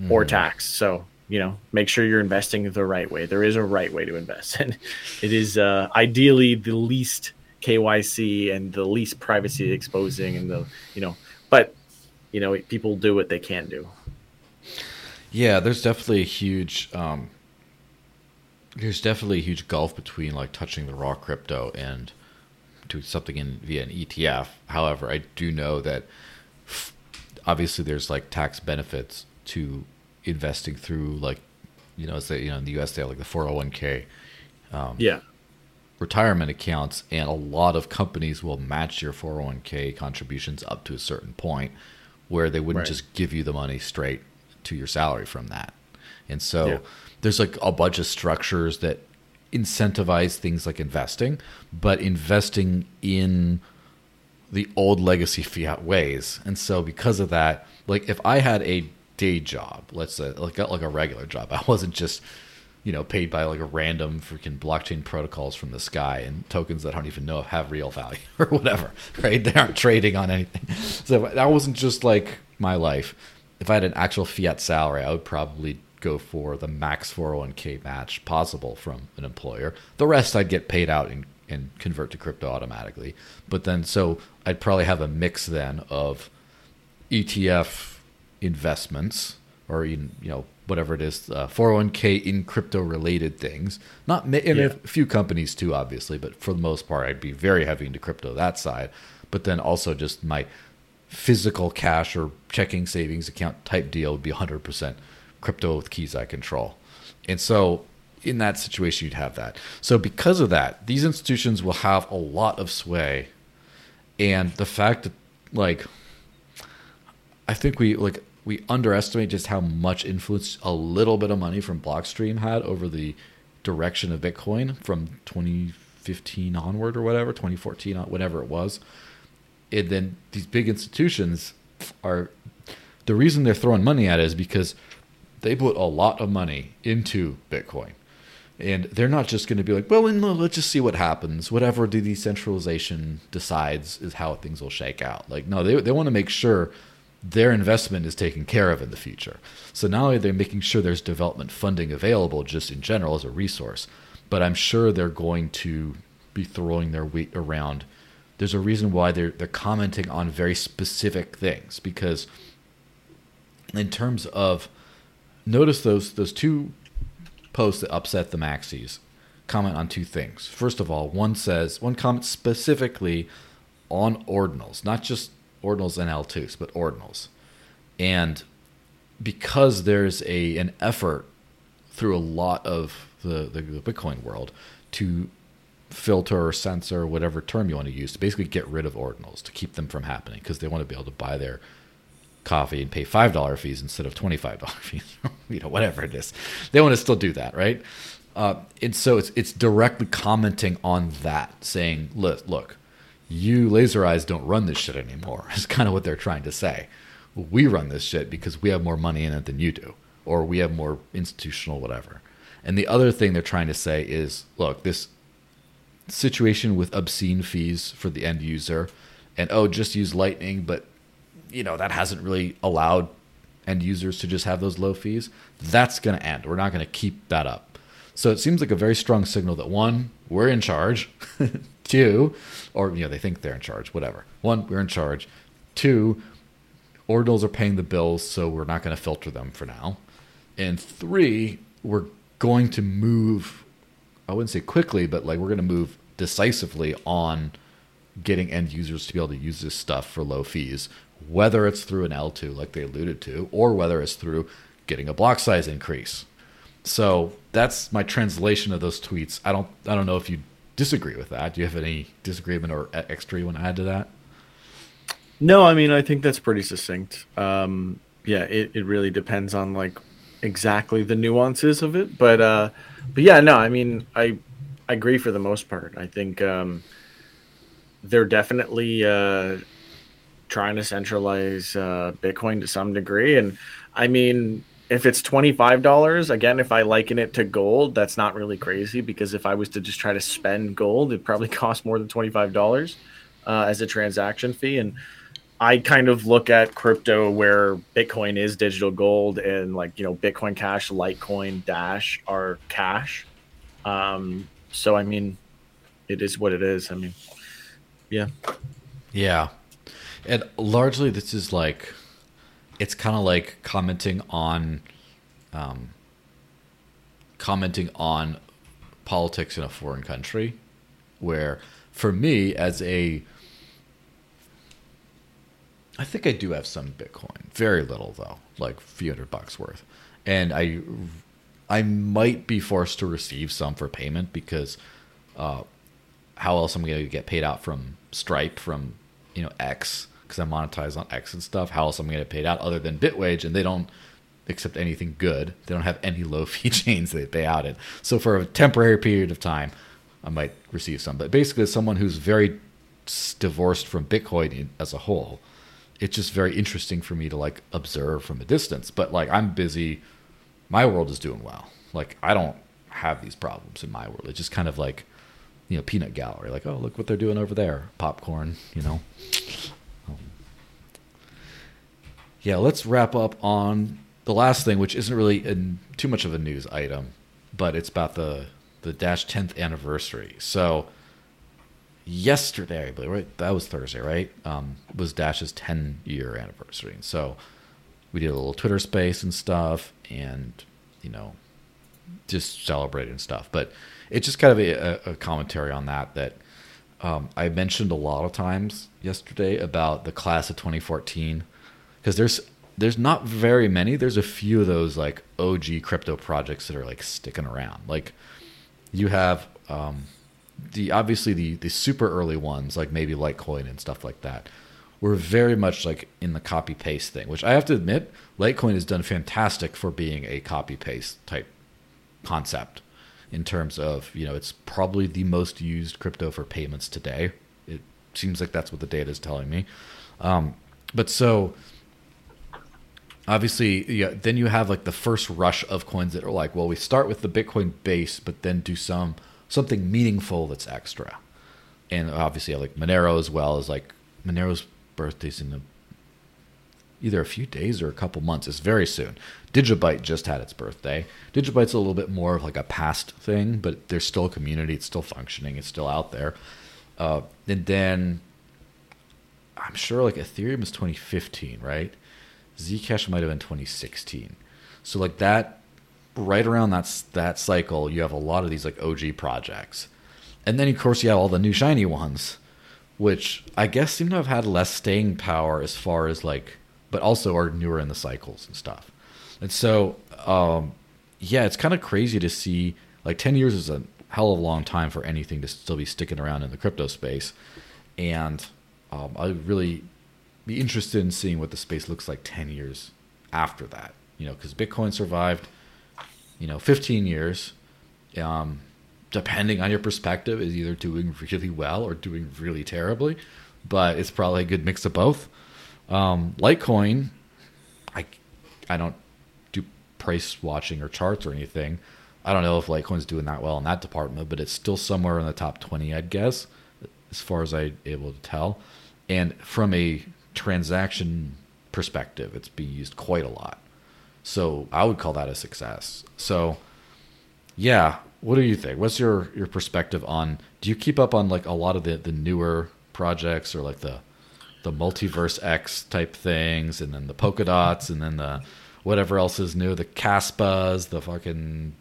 mm. or tax. So you know, make sure you're investing the right way. There is a right way to invest, *laughs* and it is uh, ideally the least KYC and the least privacy exposing, and the you know, but you know, people do what they can do. Yeah, there's definitely a huge um, there's definitely a huge gulf between like touching the raw crypto and doing something in via an ETF. However, I do know that obviously there's like tax benefits to investing through like you know, say you know in the US they have like the 401k. Um, yeah. Retirement accounts, and a lot of companies will match your 401k contributions up to a certain point, where they wouldn't right. just give you the money straight to your salary from that. And so yeah. there's like a bunch of structures that incentivize things like investing, but investing in the old legacy fiat ways. And so because of that, like if I had a day job, let's say like a, like a regular job, *laughs* I wasn't just you know paid by like a random freaking blockchain protocols from the sky and tokens that I don't even know have real value *laughs* or whatever, right? They aren't trading on anything. *laughs* So that wasn't just like my life. If I had an actual fiat salary, I would probably go for the max 401k match possible from an employer. The rest I'd get paid out in and convert to crypto automatically. But then, so I'd probably have a mix then of ETF investments or even, you know, whatever it is, uh, 401k in crypto related things. Not in yeah. a few companies too, obviously, but for the most part, I'd be very heavy into crypto that side. But then also just my physical cash or checking savings account type deal would be 100% crypto with keys I control. And so in that situation, you'd have that. So, because of that, these institutions will have a lot of sway. And the fact that, like, I think we, like, we underestimate just how much influence a little bit of money from Blockstream had over the direction of Bitcoin from 2015 onward or whatever, 2014, uh, whatever it was. And then these big institutions are the reason they're throwing money at it is because they put a lot of money into Bitcoin. And they're not just going to be like, well, let's just see what happens. Whatever the decentralization decides is how things will shake out. Like, no, they, they want to make sure their investment is taken care of in the future. So not only they're making sure there's development funding available just in general as a resource, but I'm sure they're going to be throwing their weight around. There's a reason why they're they're commenting on very specific things because in terms of notice those those two posts that upset the maxis comment on two things. First of all, one says one comment specifically on ordinals, not just ordinals and L2s, but ordinals. And because there's a an effort through a lot of the, the, the Bitcoin world to filter or censor whatever term you want to use to basically get rid of ordinals to keep them from happening because they want to be able to buy their coffee and pay five dollar fees instead of twenty five dollar *laughs* fees, you know, whatever it is. They want to still do that, right? Uh, and so it's it's directly commenting on that, saying, "Look, look, you laser eyes don't run this shit anymore." *laughs* Is kind of what they're trying to say. We run this shit because we have more money in it than you do, or we have more institutional whatever. And the other thing they're trying to say is, look, this situation with obscene fees for the end user, and oh, just use Lightning, but you know, that hasn't really allowed end users to just have those low fees. That's going to end. We're not going to keep that up. So it seems like a very strong signal that one, we're in charge. *laughs* Two, or you know, they think they're in charge, whatever. One, we're in charge. Two, ordinals are paying the bills, so we're not going to filter them for now. And three, we're going to move I wouldn't say quickly, but like we're going to move decisively on getting end users to be able to use this stuff for low fees whether it's through an L2 like they alluded to, or whether it's through getting a block size increase. So that's my translation of those tweets. I don't I don't know if you disagree with that. Do you have any disagreement or extra you want to add to that? No, I mean I think that's pretty succinct. Um, yeah, it, it really depends on like exactly the nuances of it, but uh, but yeah, no, I mean I I agree for the most part. I think um, they're definitely uh, trying to centralize uh, Bitcoin to some degree. And I mean, if it's $25, again, if I liken it to gold, that's not really crazy because if I was to just try to spend gold, it'd probably *laughs* cost more than $25 uh, as a transaction fee. And I kind of look at crypto where Bitcoin is digital gold and like, you know, Bitcoin Cash, Litecoin, Dash are cash. Um, so, I mean, it is what it is. I mean, yeah. Yeah. And largely, this is like, it's kind of like commenting on, um, commenting on politics in a foreign country, where for me as a, I think I do have some Bitcoin, very little though, like a few hundred bucks worth, and I, I might be forced to receive some for payment because, uh, how else am I going to get paid out from Stripe from, you know, X because I monetize on X and stuff. How else am I going to get paid out other than Bitwage? And they don't accept anything good. They don't have any low fee *laughs* chains they pay out in. So for a temporary period of time, I might receive some. But basically, as someone who's very divorced from Bitcoin as a whole. It's just very interesting for me to like observe from a distance. But like I'm busy, my world is doing well. Like I don't have these problems in my world. It's just kind of like you know peanut gallery. Like oh look what they're doing over there, popcorn. You know. Yeah, let's wrap up on the last thing, which isn't really in too much of a news item, but it's about the the Dash 10th anniversary. So yesterday, I believe, right? That was Thursday, right? Um, was Dash's 10 year anniversary. So we did a little Twitter space and stuff, and you know, just celebrating stuff. But it's just kind of a, a commentary on that that um, I mentioned a lot of times yesterday about the class of 2014 because there's there's not very many. There's a few of those like OG crypto projects that are like sticking around. Like you have um, the obviously the the super early ones like maybe Litecoin and stuff like that were very much like in the copy paste thing, which I have to admit, Litecoin has done fantastic for being a copy paste type concept in terms of you know it's probably the most used crypto for payments today. It seems like that's what the data is telling me. Um, but so obviously yeah then you have like the first rush of coins that are like well we start with the bitcoin base but then do some something meaningful that's extra. And obviously like monero as well as like monero's birthday's in the, either a few days or a couple months. It's very soon. Digibyte just had its birthday. Digibyte's a little bit more of like a past thing but there's still a community. It's still functioning. It's still out there. Uh, and then i'm sure like ethereum is 2015 right Zcash might have been 2016. So like that, right around that that cycle, you have a lot of these like OG projects, and then of course you have all the new shiny ones, which I guess seem to have had less staying power as far as like, but also are newer in the cycles and stuff. And so, um, yeah, it's kind of crazy to see. Like 10 years is a hell of a long time for anything to still be sticking around in the crypto space, and um, I really be interested in seeing what the space looks like 10 years after that you know because bitcoin survived you know 15 years. Um, depending on your perspective is either doing really well or doing really terribly but it's probably a good mix of both. Um, litecoin i i don't do price watching or charts or anything. I don't know if litecoin's doing that well in that department but it's still somewhere in the top 20 i'd guess as far as i'm able to tell. And from a transaction perspective, it's being used quite a lot. So I would call that a success. So yeah, what do you think? What's your your perspective on? Do you keep up on like a lot of the the newer projects or like the the multiverse X type things, and then the polka dots, and then the whatever else is new, the Kaspas, the fucking.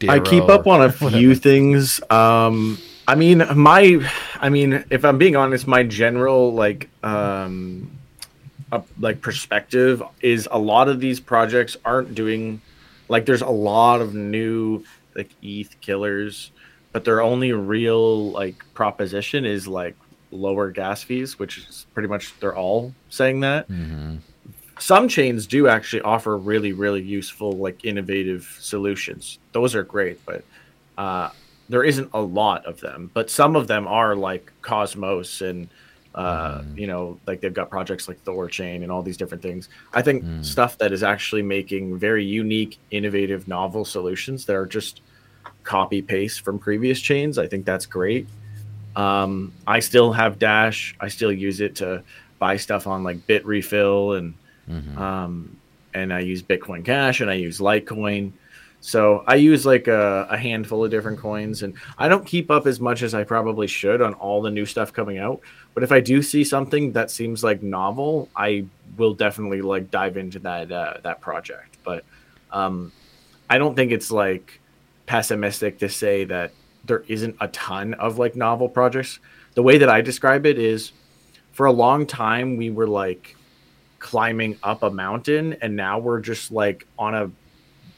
Dero, I keep up on a *laughs* few things. Um, I mean, my, I mean, if I'm being honest, my general like um a, like perspective is a lot of these projects aren't doing like there's a lot of new like ETH killers, but their only real like proposition is like lower gas fees, which is pretty much they're all saying that. Mm-hmm. Some chains do actually offer really really useful like innovative solutions. Those are great, but uh, there isn't a lot of them. But some of them are like Cosmos and uh, mm. you know, like they've got projects like Thorchain and all these different things. I think mm. stuff that is actually making very unique, innovative, novel solutions that are just copy paste from previous chains. I think that's great. Um, I still have Dash. I still use it to buy stuff on like Bitrefill and mm-hmm. um, and I use Bitcoin Cash and I use Litecoin. So I use like a, a, handful of different coins, and I don't keep up as much as I probably should on all the new stuff coming out. But if I do see something that seems like novel, I will definitely like dive into that uh, that project. But um, I don't think it's like pessimistic to say that there isn't a ton of like novel projects. The way that I describe it is, for a long time we were like climbing up a mountain, and now we're just like on a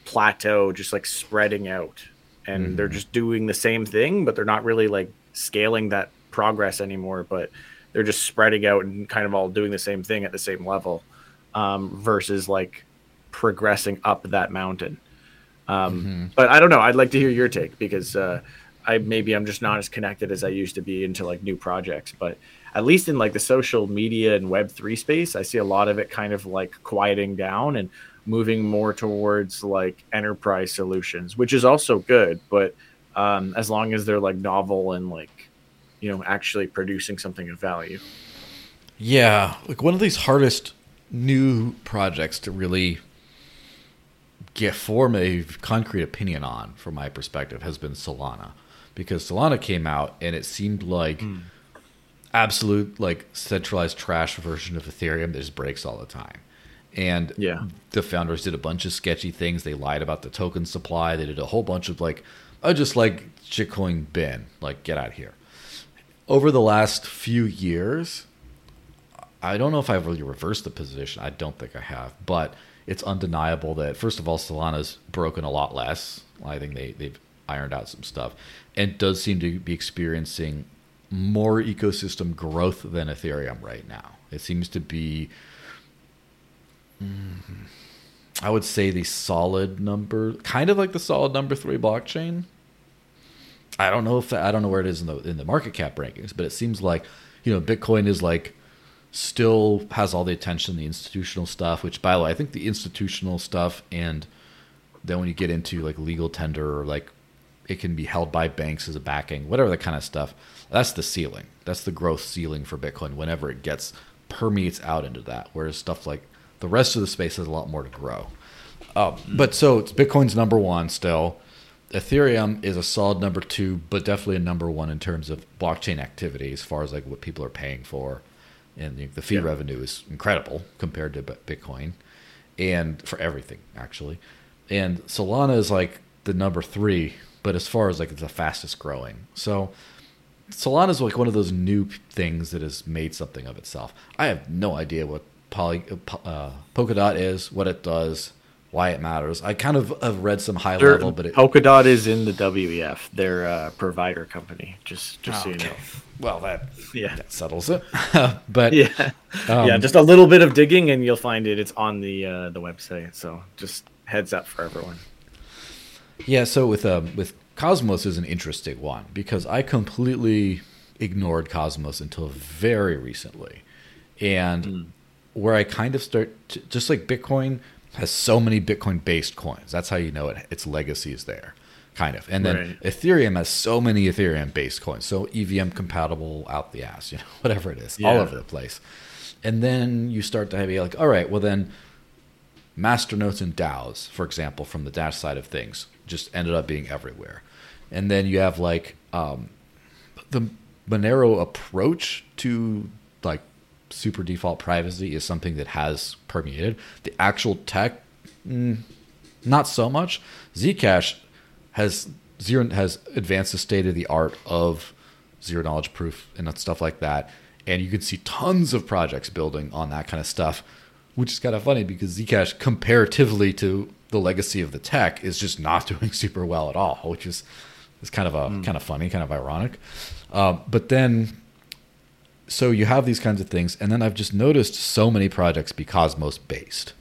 plateau, just like spreading out, and mm-hmm. they're just doing the same thing, but they're not really like scaling that progress anymore, but they're just spreading out and kind of all doing the same thing at the same level um, versus like progressing up that mountain. Um, mm-hmm. But I don't know. I'd like to hear your take because uh, I maybe I'm just not as connected as I used to be into like new projects. But at least in like the social media and web 3 space i see a lot of it kind of like quieting down and moving more towards like enterprise solutions which is also good but um, as long as they're like novel and like you know actually producing something of value yeah like one of these hardest new projects to really get form a concrete opinion on from my perspective has been solana because solana came out and it seemed like mm absolute like centralized trash version of Ethereum that just breaks all the time. And yeah, the founders did a bunch of sketchy things. They lied about the token supply. They did a whole bunch of like, I just like shitcoin bin, like get out of here. Over the last few years, I don't know if I've really reversed the position. I don't think I have, but it's undeniable that first of all, Solana's broken a lot less. I think they they've ironed out some stuff, and does seem to be experiencing more ecosystem growth than Ethereum right now. It seems to be, mm, I would say, the solid number, kind of like the solid number three blockchain. I don't know if I don't know where it is in the in the market cap rankings, but it seems like you know Bitcoin is like still has all the attention, the institutional stuff. Which, by the way, I think the institutional stuff and then when you get into like legal tender or like it can be held by banks as a backing, whatever that kind of stuff that's the ceiling. That's the growth ceiling for Bitcoin whenever it gets permeates out into that. Whereas stuff like the rest of the space has a lot more to grow. Um, but so it's Bitcoin's number one still. Ethereum is a solid number two, but definitely a number one in terms of blockchain activity as far as like what people are paying for, and the, the fee yeah. revenue is incredible compared to Bitcoin, and for everything actually. And Solana is like the number three, but as far as like it's the fastest growing. So Solana is like one of those new things that has made something of itself. I have no idea what poly, uh, Polkadot is, what it does, why it matters. I kind of have read some high They're, level, but it, Polkadot is in the WEF, their uh, provider company. Just just oh, so you know. Well, that yeah that settles it. *laughs* but yeah, um, yeah, just a little bit of digging, and you'll find it. It's on the uh, the website. So just heads up for everyone. Yeah. So with um with Cosmos is an interesting one because I completely ignored Cosmos until very recently. And mm. Where I kind of start, to, just like Bitcoin has so many Bitcoin based coins, that's how you know it, its legacy is there, kind of. And then right. Ethereum has so many Ethereum based coins, so EVM compatible out the ass, you know, *laughs* whatever it is, yeah. all over the place. And then you start to be like, all right, well then masternodes and DAOs, for example, from the Dash side of things, just ended up being everywhere and then you have like um, the Monero approach to like super default privacy is something that has permeated. The actual tech, mm, not so much. Zcash has zero has advanced the state of the art of zero knowledge proof and stuff like that, and you can see tons of projects building on that kind of stuff, which is kind of funny because Zcash comparatively to the legacy of the tech is just not *laughs* doing super well at all, which is it's kind of a mm. kind of funny, kind of ironic. Uh, but then, so you have these kinds of things, and then I've just noticed so many projects be Cosmos based,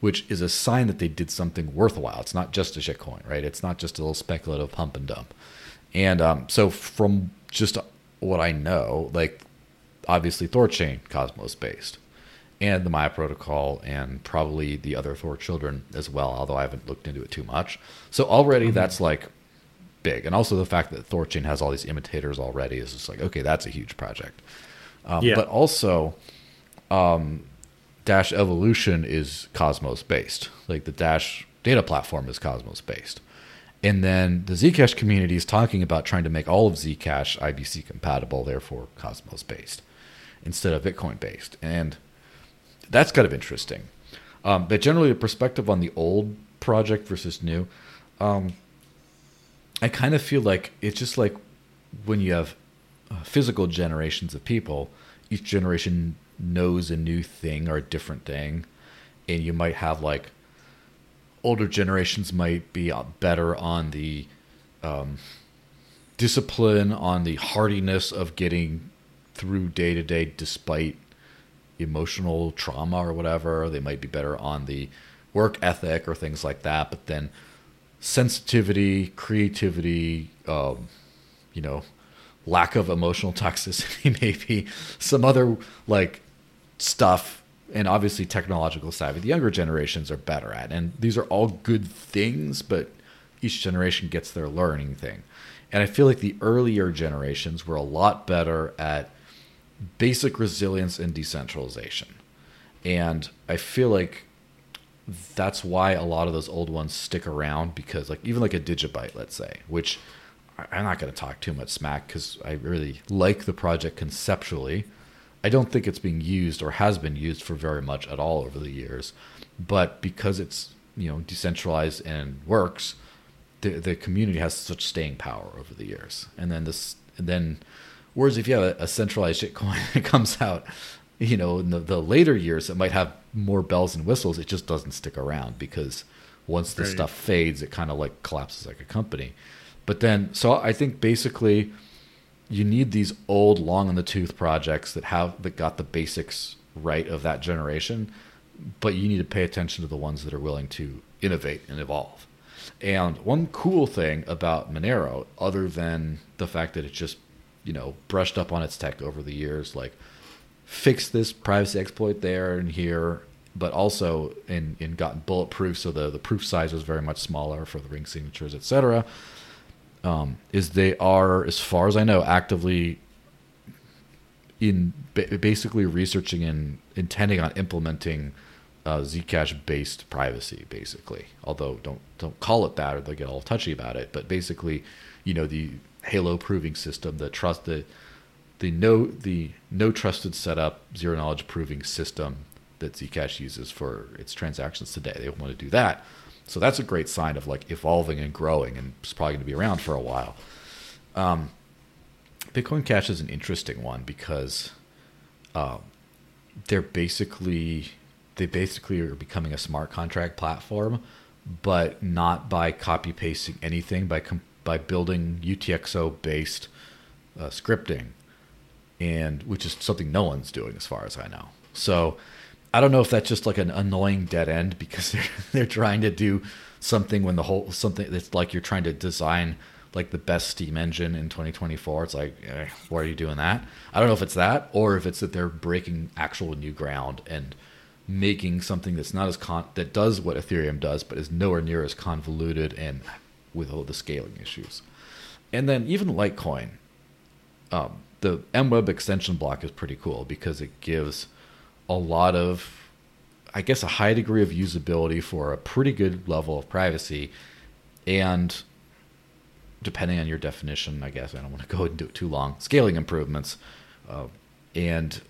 which is a sign that they did something worthwhile. It's not just a shitcoin, right? It's not just a little speculative pump and dump. And um, so, from just what I know, like obviously Thorchain Cosmos based, and the Maya protocol, and probably the other Thor children as well. Although I haven't looked into it too much, so already mm-hmm. that's like big, and also the fact that Thorchain has all these imitators already is just like okay, that's a huge project. Um, yeah. But also, um, Dash Evolution is Cosmos based. Like the Dash data platform is Cosmos based. And then the Zcash community is talking about trying to make all of Zcash IBC compatible, therefore Cosmos based, instead of Bitcoin based. And that's kind of interesting. Um, but generally, the perspective on the old project versus new. Um, I kind of feel like it's just like when you have uh, physical generations of people, each generation knows a new thing or a different thing, and you might have like older generations might be uh, better on the um, discipline, on the hardiness of getting through day to day despite emotional trauma or whatever. They might be better on the work ethic or things like that, but then sensitivity, creativity, um, you know, lack of emotional toxicity, *laughs* maybe some other like stuff, and obviously technological savvy. The younger generations are better at, and these are all good things, but each generation gets their learning thing. And I feel like the earlier generations were a lot better at basic resilience and decentralization. And I feel like that's why a lot of those old ones stick around because like even like a digibyte let's say which i'm not going to talk too much smack because i really like the project conceptually. I don't think it's being used or has been used for very much at all over the years but because it's you know decentralized and works the, the community has such staying power over the years. And then this and then whereas if you have a, a centralized shitcoin *laughs* that comes out you know in the, the later years it might have more bells and whistles it just doesn't stick around because once the right. stuff fades it kind of like collapses like a company but then so i think basically you need these old long in the tooth projects that have that got the basics right of that generation but you need to pay attention to the ones that are willing to innovate and evolve and one cool thing about monero other than the fact that it just you know brushed up on its tech over the years like fixed this privacy exploit there and here, but also in, in gotten bulletproof, so the, the proof size was very much smaller for the ring signatures, etc. Um, is they are, as far as I know, actively in basically researching and intending on implementing uh, Zcash based privacy, basically. Although don't don't call it that or they'll get all touchy about it. But basically, you know, the Halo proving system, the trust, the the no the no trusted setup zero knowledge proving system that Zcash uses for its transactions today. They want to do that. So that's a great sign of like evolving and growing, and it's probably going to be around for a while. Um, Bitcoin Cash is an interesting one because uh, they're basically they basically are becoming a smart contract platform, but not by copy pasting anything by by building UTXO based uh, scripting and which is something no one's doing as far as I know. So I don't know if that's just like an annoying dead end because *laughs* they're they're trying to do something when the whole something that's like you're trying to design like the best steam engine in 2024 it's like eh, why are you doing that? I don't know if it's that or if it's that they're breaking actual new ground and making something that's not as con that does what ethereum does but is nowhere near as convoluted and with all the scaling issues. And then even litecoin um, the MWeb extension block is pretty cool because it gives a lot of, I guess, a high degree of usability for a pretty good level of privacy. And depending on your definition, I guess I don't want to go into it too long, scaling improvements. Uh, and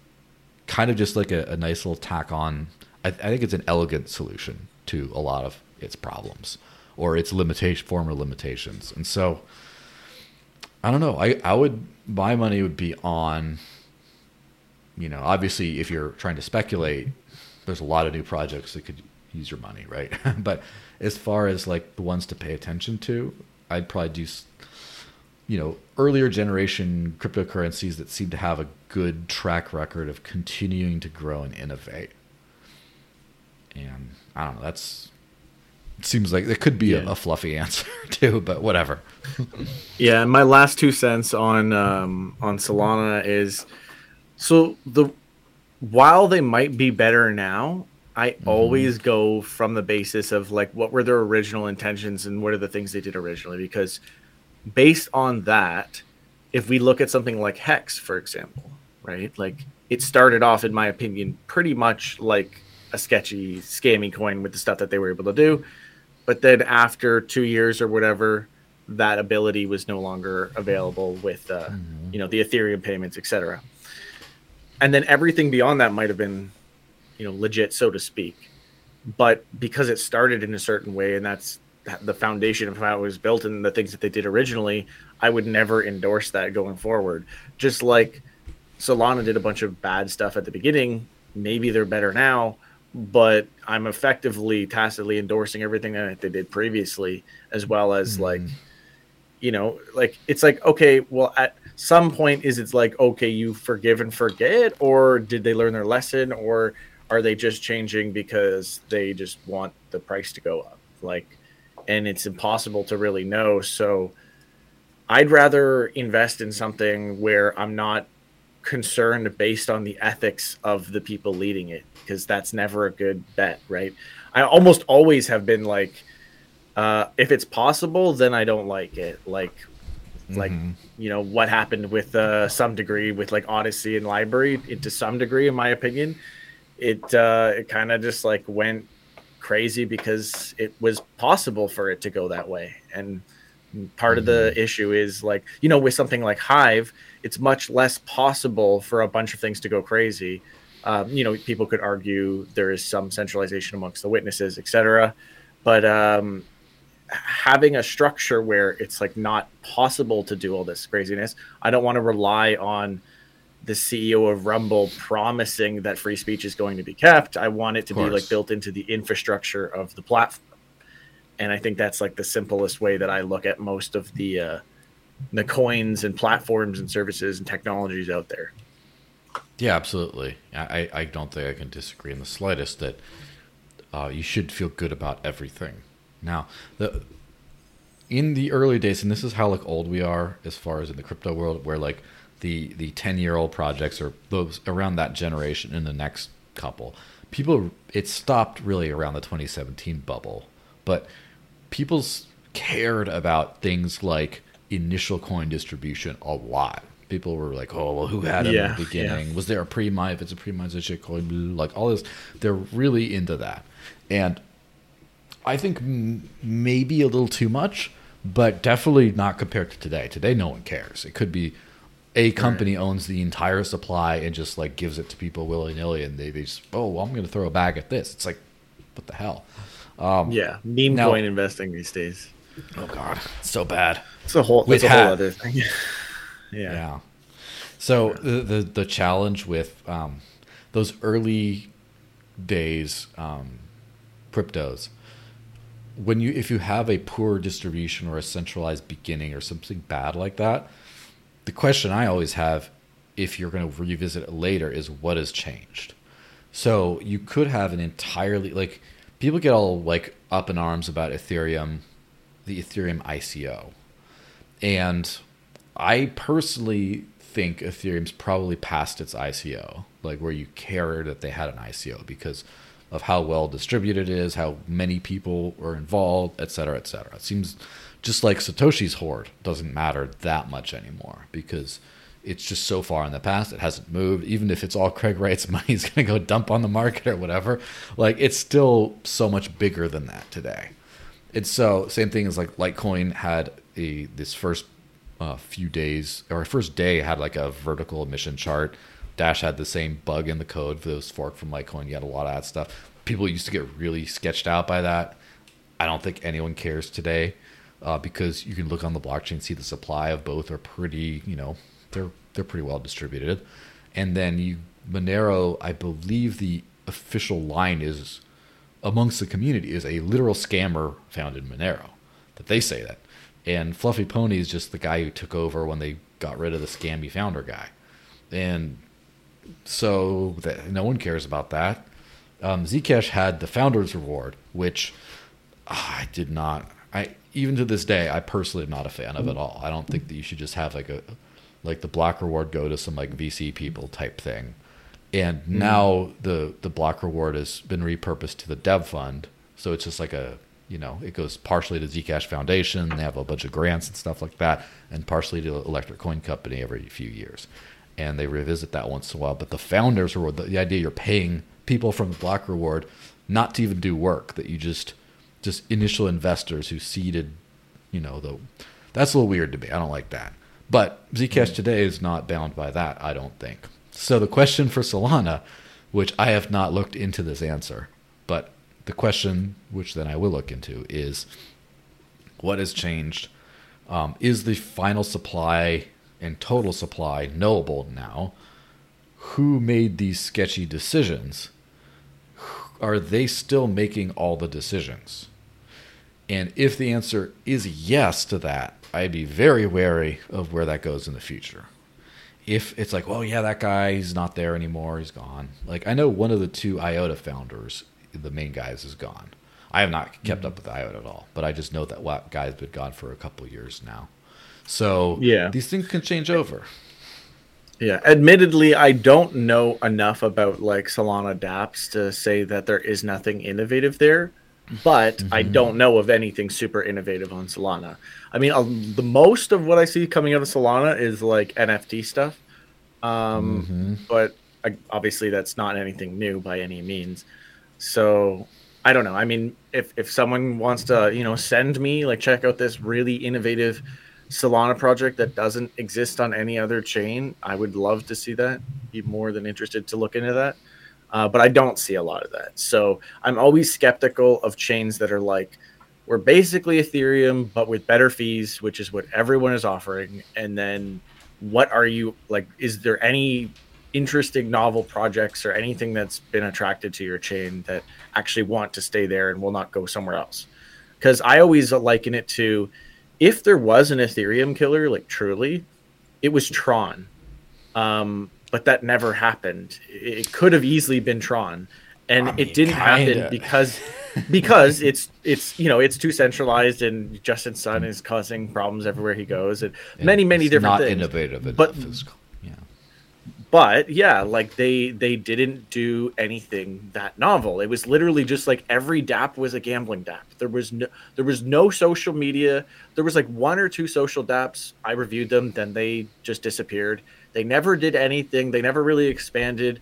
kind of just like a, a nice little tack on. I, I, think it's an elegant solution to a lot of its problems or its limitation, former limitations. And so, I don't know. I, I would my money would be on you know obviously if you're trying to speculate there's a lot of new projects that could use your money right *laughs* but as far as like the ones to pay attention to i'd probably do you know earlier generation cryptocurrencies that seem to have a good track record of continuing to grow and innovate and i don't know that's seems like it could be yeah. a, a, fluffy *laughs* answer too, but whatever. *laughs* yeah, my last two cents on um, on Solana is so the while they might be better now, I mm-hmm. always go from the basis of like what were their original intentions and what are the things they did originally because based on that, if we look at something like Hex, for example, right? Like it started off, in my opinion, pretty much like a sketchy, scammy coin with the stuff that they were able to do but then after two years or whatever, that ability was no longer available with uh, mm-hmm. you know the Ethereum payments, etc. And then everything beyond that might have been, you know, legit, so to speak. But because it started in a certain way, and that's the foundation of how it was built and the things that they did originally, I would never endorse that going forward. Just like Solana did a bunch of bad stuff at the beginning, maybe they're better now, but I'm effectively tacitly endorsing everything that they did previously, as well as mm like, you know, like it's like okay, well, at some point, is it's like okay, you forgive and forget, or did they learn their lesson, or are they just changing because they just want the price to go up? Like, and it's impossible to really know. So, I'd rather invest in something where I'm not concerned based on the ethics of the people leading it because that's never a good bet, right? I almost always have been like, uh, if it's possible, then I don't like it. Like, like Mm-hmm. you know what happened with uh, some degree with like Odysee and LBRY. It, to some degree, in my opinion, it uh, it kind of just like went crazy because it was possible for it to go that way and part of the issue is like you know with something like hive it's much less possible for a bunch of things to go crazy um, you know people could argue there is some centralization amongst the witnesses etc but um, having a structure where it's like not possible to do all this craziness i don't want to rely on the ceo of rumble promising that free speech is going to be kept i want it to be like built into the infrastructure of the platform and I think that's like the simplest way that I look at most of the uh, the coins and platforms and services and technologies out there. Yeah, absolutely. I, I don't think I can disagree in the slightest that uh, you should feel good about everything. Now, the in the early days, and this is how like old we are as far as in the crypto world, where like the the ten year old projects or those around that generation in the next couple people, it stopped really around the 2017 bubble, but people cared about things like initial coin distribution a lot. People were like, "Oh, well, who had it Yeah, in the beginning? Was there a pre-mine? If it's a pre-mine, it's a shitcoin." Like all this, they're really into that, and I think m- maybe a little too much, but definitely not compared to today. Today, no one cares. It could be a company owns the entire supply and just like gives it to people willy nilly, and they, they just, oh, well, I'm going to throw a bag at this. It's like, what the hell? yeah, meme now- coin investing these days. Oh God, so bad. It's a whole, it's a whole other thing. *laughs* yeah. Yeah. So the, the the challenge with um, those early days um, cryptos, when you if you have a poor distribution or a centralized beginning or something bad like that, the question I always have, if you're going to revisit it later, is what has changed. So you could have an entirely like people get all like up in arms about Ethereum, the Ethereum ICO, and I personally think Ethereum's probably past its ICO, like where you care that they had an ICO because of how well distributed it is, how many people are involved, et cetera, et cetera. It seems just like Satoshi's hoard doesn't matter that much anymore because it's just so far in the past. It hasn't moved. Even if it's all Craig Wright's *laughs* money, he's going to go dump on the market or whatever. Like it's still so much bigger than that today. It's so same thing as like Litecoin had a this first uh, few days or first day had like a vertical emission chart. Dash had the same bug in the code for those fork from Litecoin. You had a lot of that stuff. People used to get really sketched out by that. I don't think anyone cares today uh, because you can look on the blockchain see the supply of both are pretty, you know, they're they're pretty well distributed. And then you Monero, I believe the official line is amongst the community is a literal scammer found in Monero. That they say that. And Fluffy Pony is just the guy who took over when they got rid of the scammy founder guy. And so that no one cares about that. Um, Zcash had the founder's reward, which ah, I did not. I even to this day, I personally am not a fan of at all. I don't think that you should just have like a like the block reward go to some like VC people type thing. And now the the block reward has been repurposed to the dev fund, so it's just like a you know it goes partially to Zcash Foundation. They have a bunch of grants and stuff like that, and partially to Electric Coin Company every few years. And they revisit that once in a while. But the founders reward, the, the idea you're paying people from the block reward not to even do work, that you just just initial investors who seeded, you know, the that's a little weird to me. I don't like that. But Zcash today is not bound by that, I don't think. So the question for Solana, which I have not looked into this answer, but the question which then I will look into is what has changed? Um, is the final supply and total supply knowable now? Who made these sketchy decisions? Are they still making all the decisions? And if the answer is yes to that, I'd be very wary of where that goes in the future. If it's like, well, yeah, that guy, he's not there anymore, he's gone. Like, I know one of the two IOTA founders, the main guys, is gone. I have not kept mm-hmm. up with IOTA at all, but I just know that that guy's been gone for a couple of years now. So Yeah. these things can change over. Yeah, admittedly, I don't know enough about like Solana dApps to say that there is nothing innovative there, but I don't know of anything super innovative on Solana. I mean, the most of what I see coming out of Solana is like NFT stuff, um, but I, obviously that's not anything new by any means. So I don't know. I mean, if if someone wants to, you know, send me like check out this really innovative Solana project that doesn't exist on any other chain, I would love to see that. Be more than interested to look into that. Uh, but I don't see a lot of that. So I'm always skeptical of chains that are like, we're basically Ethereum, but with better fees, which is what everyone is offering. And then what are you like? Is there any interesting novel projects or anything that's been attracted to your chain that actually want to stay there and will not go somewhere else? Because I always liken it to if there was an Ethereum killer, like truly, it was Tron. Um, but that never happened. It could have easily been Tron, and I mean, it didn't happen kinda. because *laughs* because it's it's you know it's too centralized, and Justin Sun is causing problems everywhere he goes, and many many different not things. innovative enough. But-. But yeah like they they didn't do anything that novel. It was literally just like every dap was a gambling dap there was no there was no social media. There was like one or two social daps i reviewed them. Then they just disappeared. They never did anything. They never really expanded.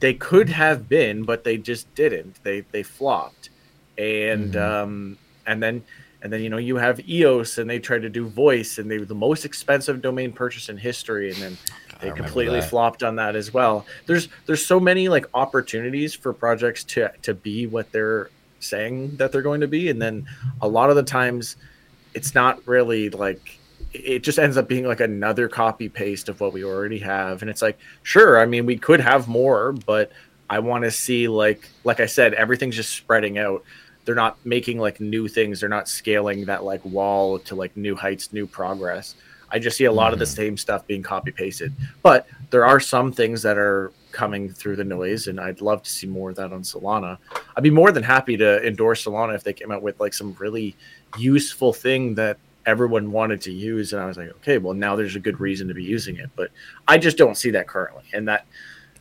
They could have been but they just didn't. They they flopped. And um and then and then you know you have eos and they tried to do voice and they were the most expensive domain purchase in history. And then they completely that. flopped on that as well. There's there's so many like opportunities for projects to to be what they're saying that they're going to be and then a lot of the times it's not really like it just ends up being like another copy paste of what we already have and it's like sure i mean we could have more but i want to see like like i said everything's just spreading out. They're not making like new things. They're not scaling that like wall to like new heights new progress i just see a lot of the mm. same stuff being copy pasted but there are some things that are coming through the noise and i'd love to see more of that on solana. I'd be more than happy to endorse solana if they came out with like some really useful thing that everyone wanted to use and i was like okay well now there's a good reason to be using it. But i just don't see that currently and that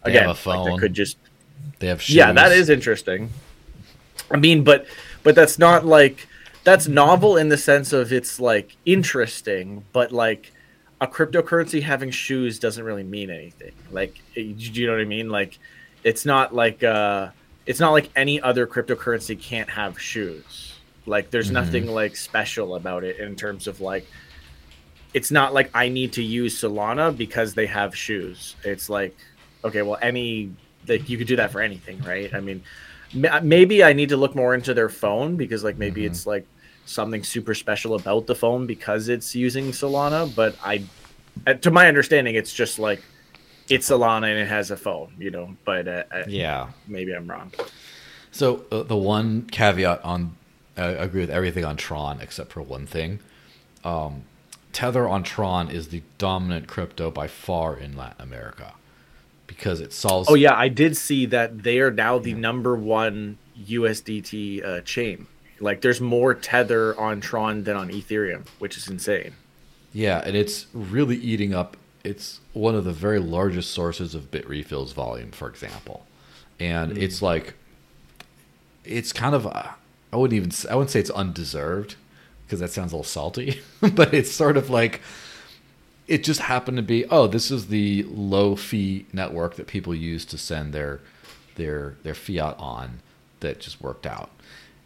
They again like, that could just They have shoes. yeah that is interesting. I mean but but that's not like that's novel in the sense of it's like interesting but like a cryptocurrency having shoes doesn't really mean anything. Like do you know what i mean? Like it's not like uh it's not like any other cryptocurrency can't have shoes. Like there's nothing like special about it in terms of like it's not like i need to use solana because they have shoes. It's like okay well any like you could do that for anything right? I mean ma- maybe i need to look more into their phone because like maybe Mm-hmm. it's like something super special about the phone because it's using solana but i uh, to my understanding it's just like it's solana and it has a phone you know but uh, uh, Yeah. maybe i'm wrong So uh, the one caveat on, I agree with everything on Tron except for one thing. Um, Tether on Tron is the dominant crypto by far in Latin America because it solves. oh yeah i did see that they are now the number one usdt uh, chain like there's more tether on tron than on ethereum which is insane Yeah, and it's really eating up. It's one of the very largest sources of Bitrefill's volume, for example, and Mm. it's like, it's kind of, uh, I wouldn't even, I wouldn't say it's undeserved because that sounds a little salty, *laughs* but it's sort of like, it just happened to be, oh, this is the low fee network that people use to send their, their, their fiat on, that just worked out,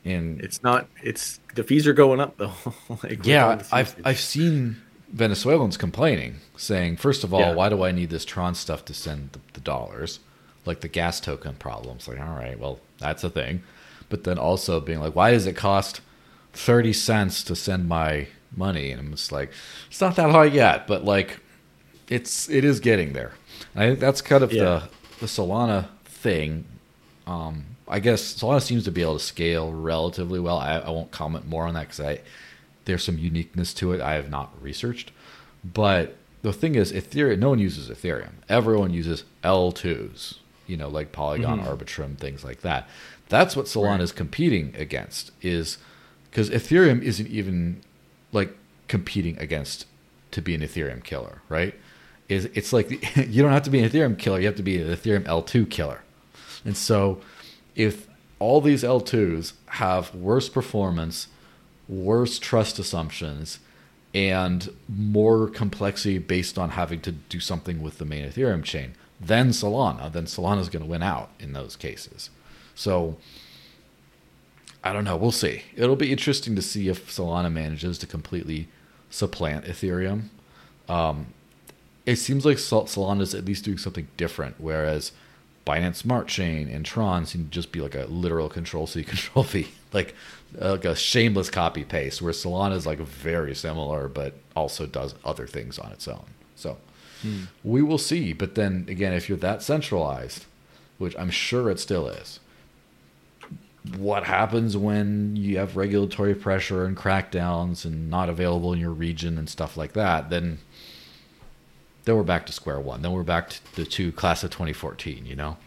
and it's not it's the fees are going up though *laughs* like, yeah, I've. I've seen Venezuelans complaining, saying, first of all, Yeah. why do I need this Tron stuff to send the, the dollars? Like the gas token problems. Like, all right, well, that's a thing. But then also being like, why does it cost thirty cents to send my money? And I'm just like, it's not that high yet, but like, it's it is getting there. I think that's kind of Yeah. the the Solana thing. Um, I guess Solana seems to be able to scale relatively well. I, I won't comment more on that because I there's some uniqueness to it I have not researched. But the thing is, Ethereum. No one uses Ethereum. Everyone uses L2s. You know, like Polygon, mm-hmm. Arbitrum, things like that. That's what Solana is competing against. Is because Ethereum isn't even like competing against to be an Ethereum killer, right? Is it's like *laughs* you don't have to be an Ethereum killer, you have to be an Ethereum L2 killer. And so if all these L2s have worse performance, worse trust assumptions, and more complexity based on having to do something with the main Ethereum chain than Solana, then Solana is going to win out in those cases. So I don't know. We'll see. It'll be interesting to see if Solana manages to completely supplant Ethereum. Um, it seems like Solana is at least doing something different, whereas Binance Smart Chain and Tron seem to just be like a literal control C, *laughs* control V, like like a shameless copy paste. Where Solana is like very similar, but also does other things on its own. So hmm. we will see. But then again, if you're that centralized, which I'm sure it still is, what happens when you have regulatory pressure and crackdowns and not available in your region and stuff like that? Then then we're back to square one. Then we're back to the two class of 2014, you know?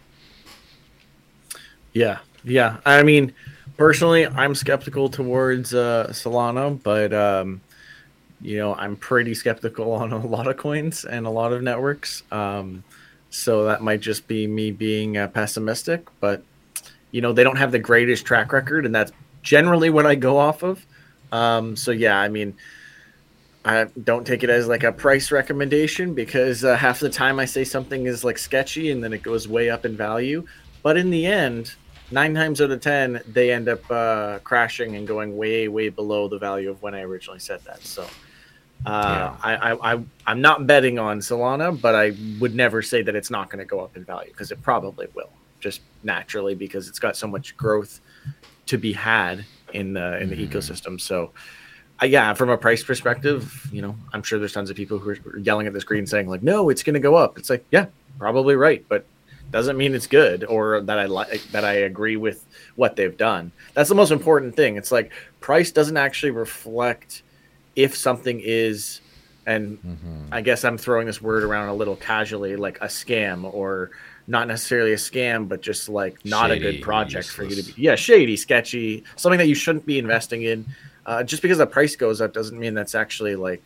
Yeah. Yeah. I mean, personally, I'm skeptical towards uh, Solana, but, um, you know, I'm pretty skeptical on a lot of coins and a lot of networks. Um, so that might just be me being uh, pessimistic, but, you know, they don't have the greatest track record, and that's generally what I go off of. Um, so, yeah, I mean, I don't take it as like a price recommendation because uh, half the time I say something is like sketchy and then it goes way up in value. But in the end, nine times out of ten, they end up uh, crashing and going way, way below the value of when I originally said that. So uh, yeah. I, I, I, I'm not betting on Solana, but I would never say that it's not going to go up in value because it probably will, just naturally because it's got so much growth to be had in the in the mm-hmm. ecosystem. So yeah, from a price perspective, you know, I'm sure there's tons of people who are yelling at the screen saying like, "No, it's going to go up." It's like, yeah, probably right, but doesn't mean it's good or that I like that I agree with what they've done. That's the most important thing. It's like price doesn't actually reflect if something is and mm-hmm. I guess I'm throwing this word around a little casually like a scam or not necessarily a scam but just like not shady, a good project useless. for you to be yeah, shady, sketchy, something that you shouldn't be investing in uh, just because the price goes up doesn't mean that's actually like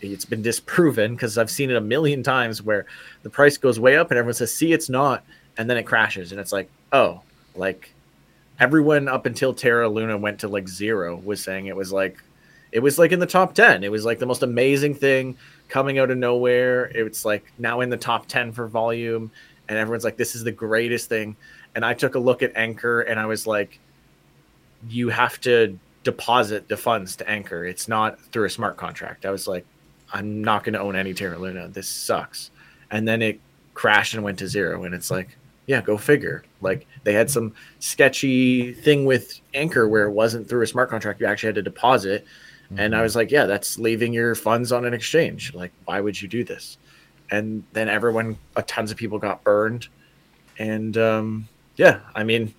it's been disproven because I've seen it a million times where the price goes way up and everyone says, "See, it's not," and then it crashes, and it's like, oh, like everyone up until Terra Luna went to like zero was saying it was like it was like in the top 10 it was like the most amazing thing coming out of nowhere. It's like now in the top 10 for volume and everyone's like this is the greatest thing. And i took a look at anchor and i was like you have to deposit the funds to Anchor. It's not through a smart contract. I was like, I'm not going to own any Terra Luna. This sucks. And then it crashed and went to zero. And it's like, yeah, go figure. Like they had some sketchy thing with Anchor where it wasn't through a smart contract. You actually had to deposit. Mm-hmm. And I mm-hmm. was like, yeah, that's leaving your funds on an exchange. Like, why would you do this? And then everyone, a tons of people got burned. And um, yeah, I mean,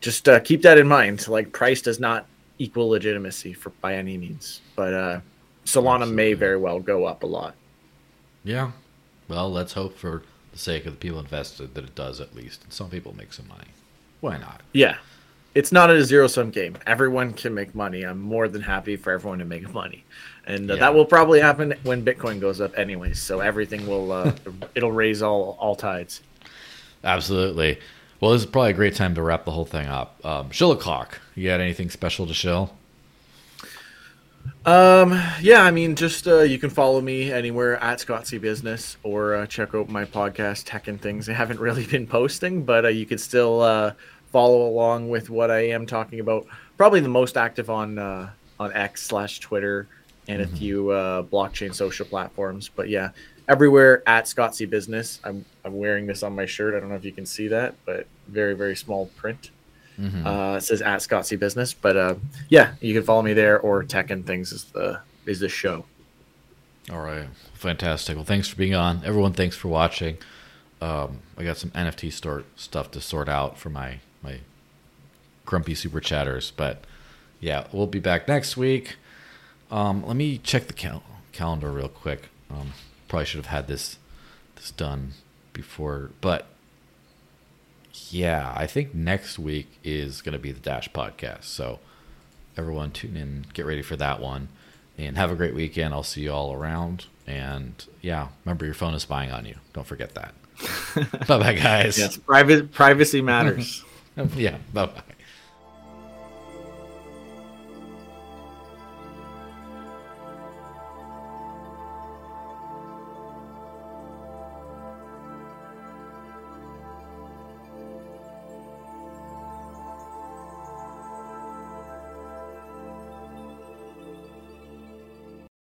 just uh, keep that in mind. Like, price does not equal legitimacy for by any means. But uh, Solana Absolutely. may very well go up a lot. Yeah. Well, let's hope for the sake of the people invested that it does at least. And some people make some money. Why not? Yeah. It's not a zero sum game. Everyone can make money. I'm more than happy for everyone to make money. And uh, yeah. that will probably happen when Bitcoin goes up anyways. So everything will uh, *laughs* it'll raise all all tides. Absolutely. Well, this is probably a great time to wrap the whole thing up. Um, shill o'clock. You got anything special to shill? Um, yeah, I mean, just uh, you can follow me anywhere at ScottCBusiness or uh, check out my podcast Tech and Things. *laughs* I haven't really been posting, but uh, you can still uh, follow along with what I am talking about. Probably the most active on uh, on X slash Twitter and mm-hmm. a few uh, blockchain social platforms. But yeah, everywhere at ScottCBusiness. I'm I'm wearing this on my shirt. I don't know if you can see that, but very very small print. Mm-hmm. Uh, it says at ScottCBusiness, but uh, yeah, you can follow me there or Tech and Things is the is the show. All right, fantastic. Well, thanks for being on, everyone. Thanks for watching. Um, I got some NFT store stuff to sort out for my my grumpy super chatters, but yeah, we'll be back next week. Um, let me check the cal- calendar real quick. Um, probably should have had this this done before, but yeah, I think next week is going to be the Dash podcast. So everyone tune in, get ready for that one. And have a great weekend. I'll see you all around. And yeah, remember your phone is spying on you. Don't forget that. *laughs* bye bye, guys. Yes, private privacy matters. *laughs* yeah, bye bye.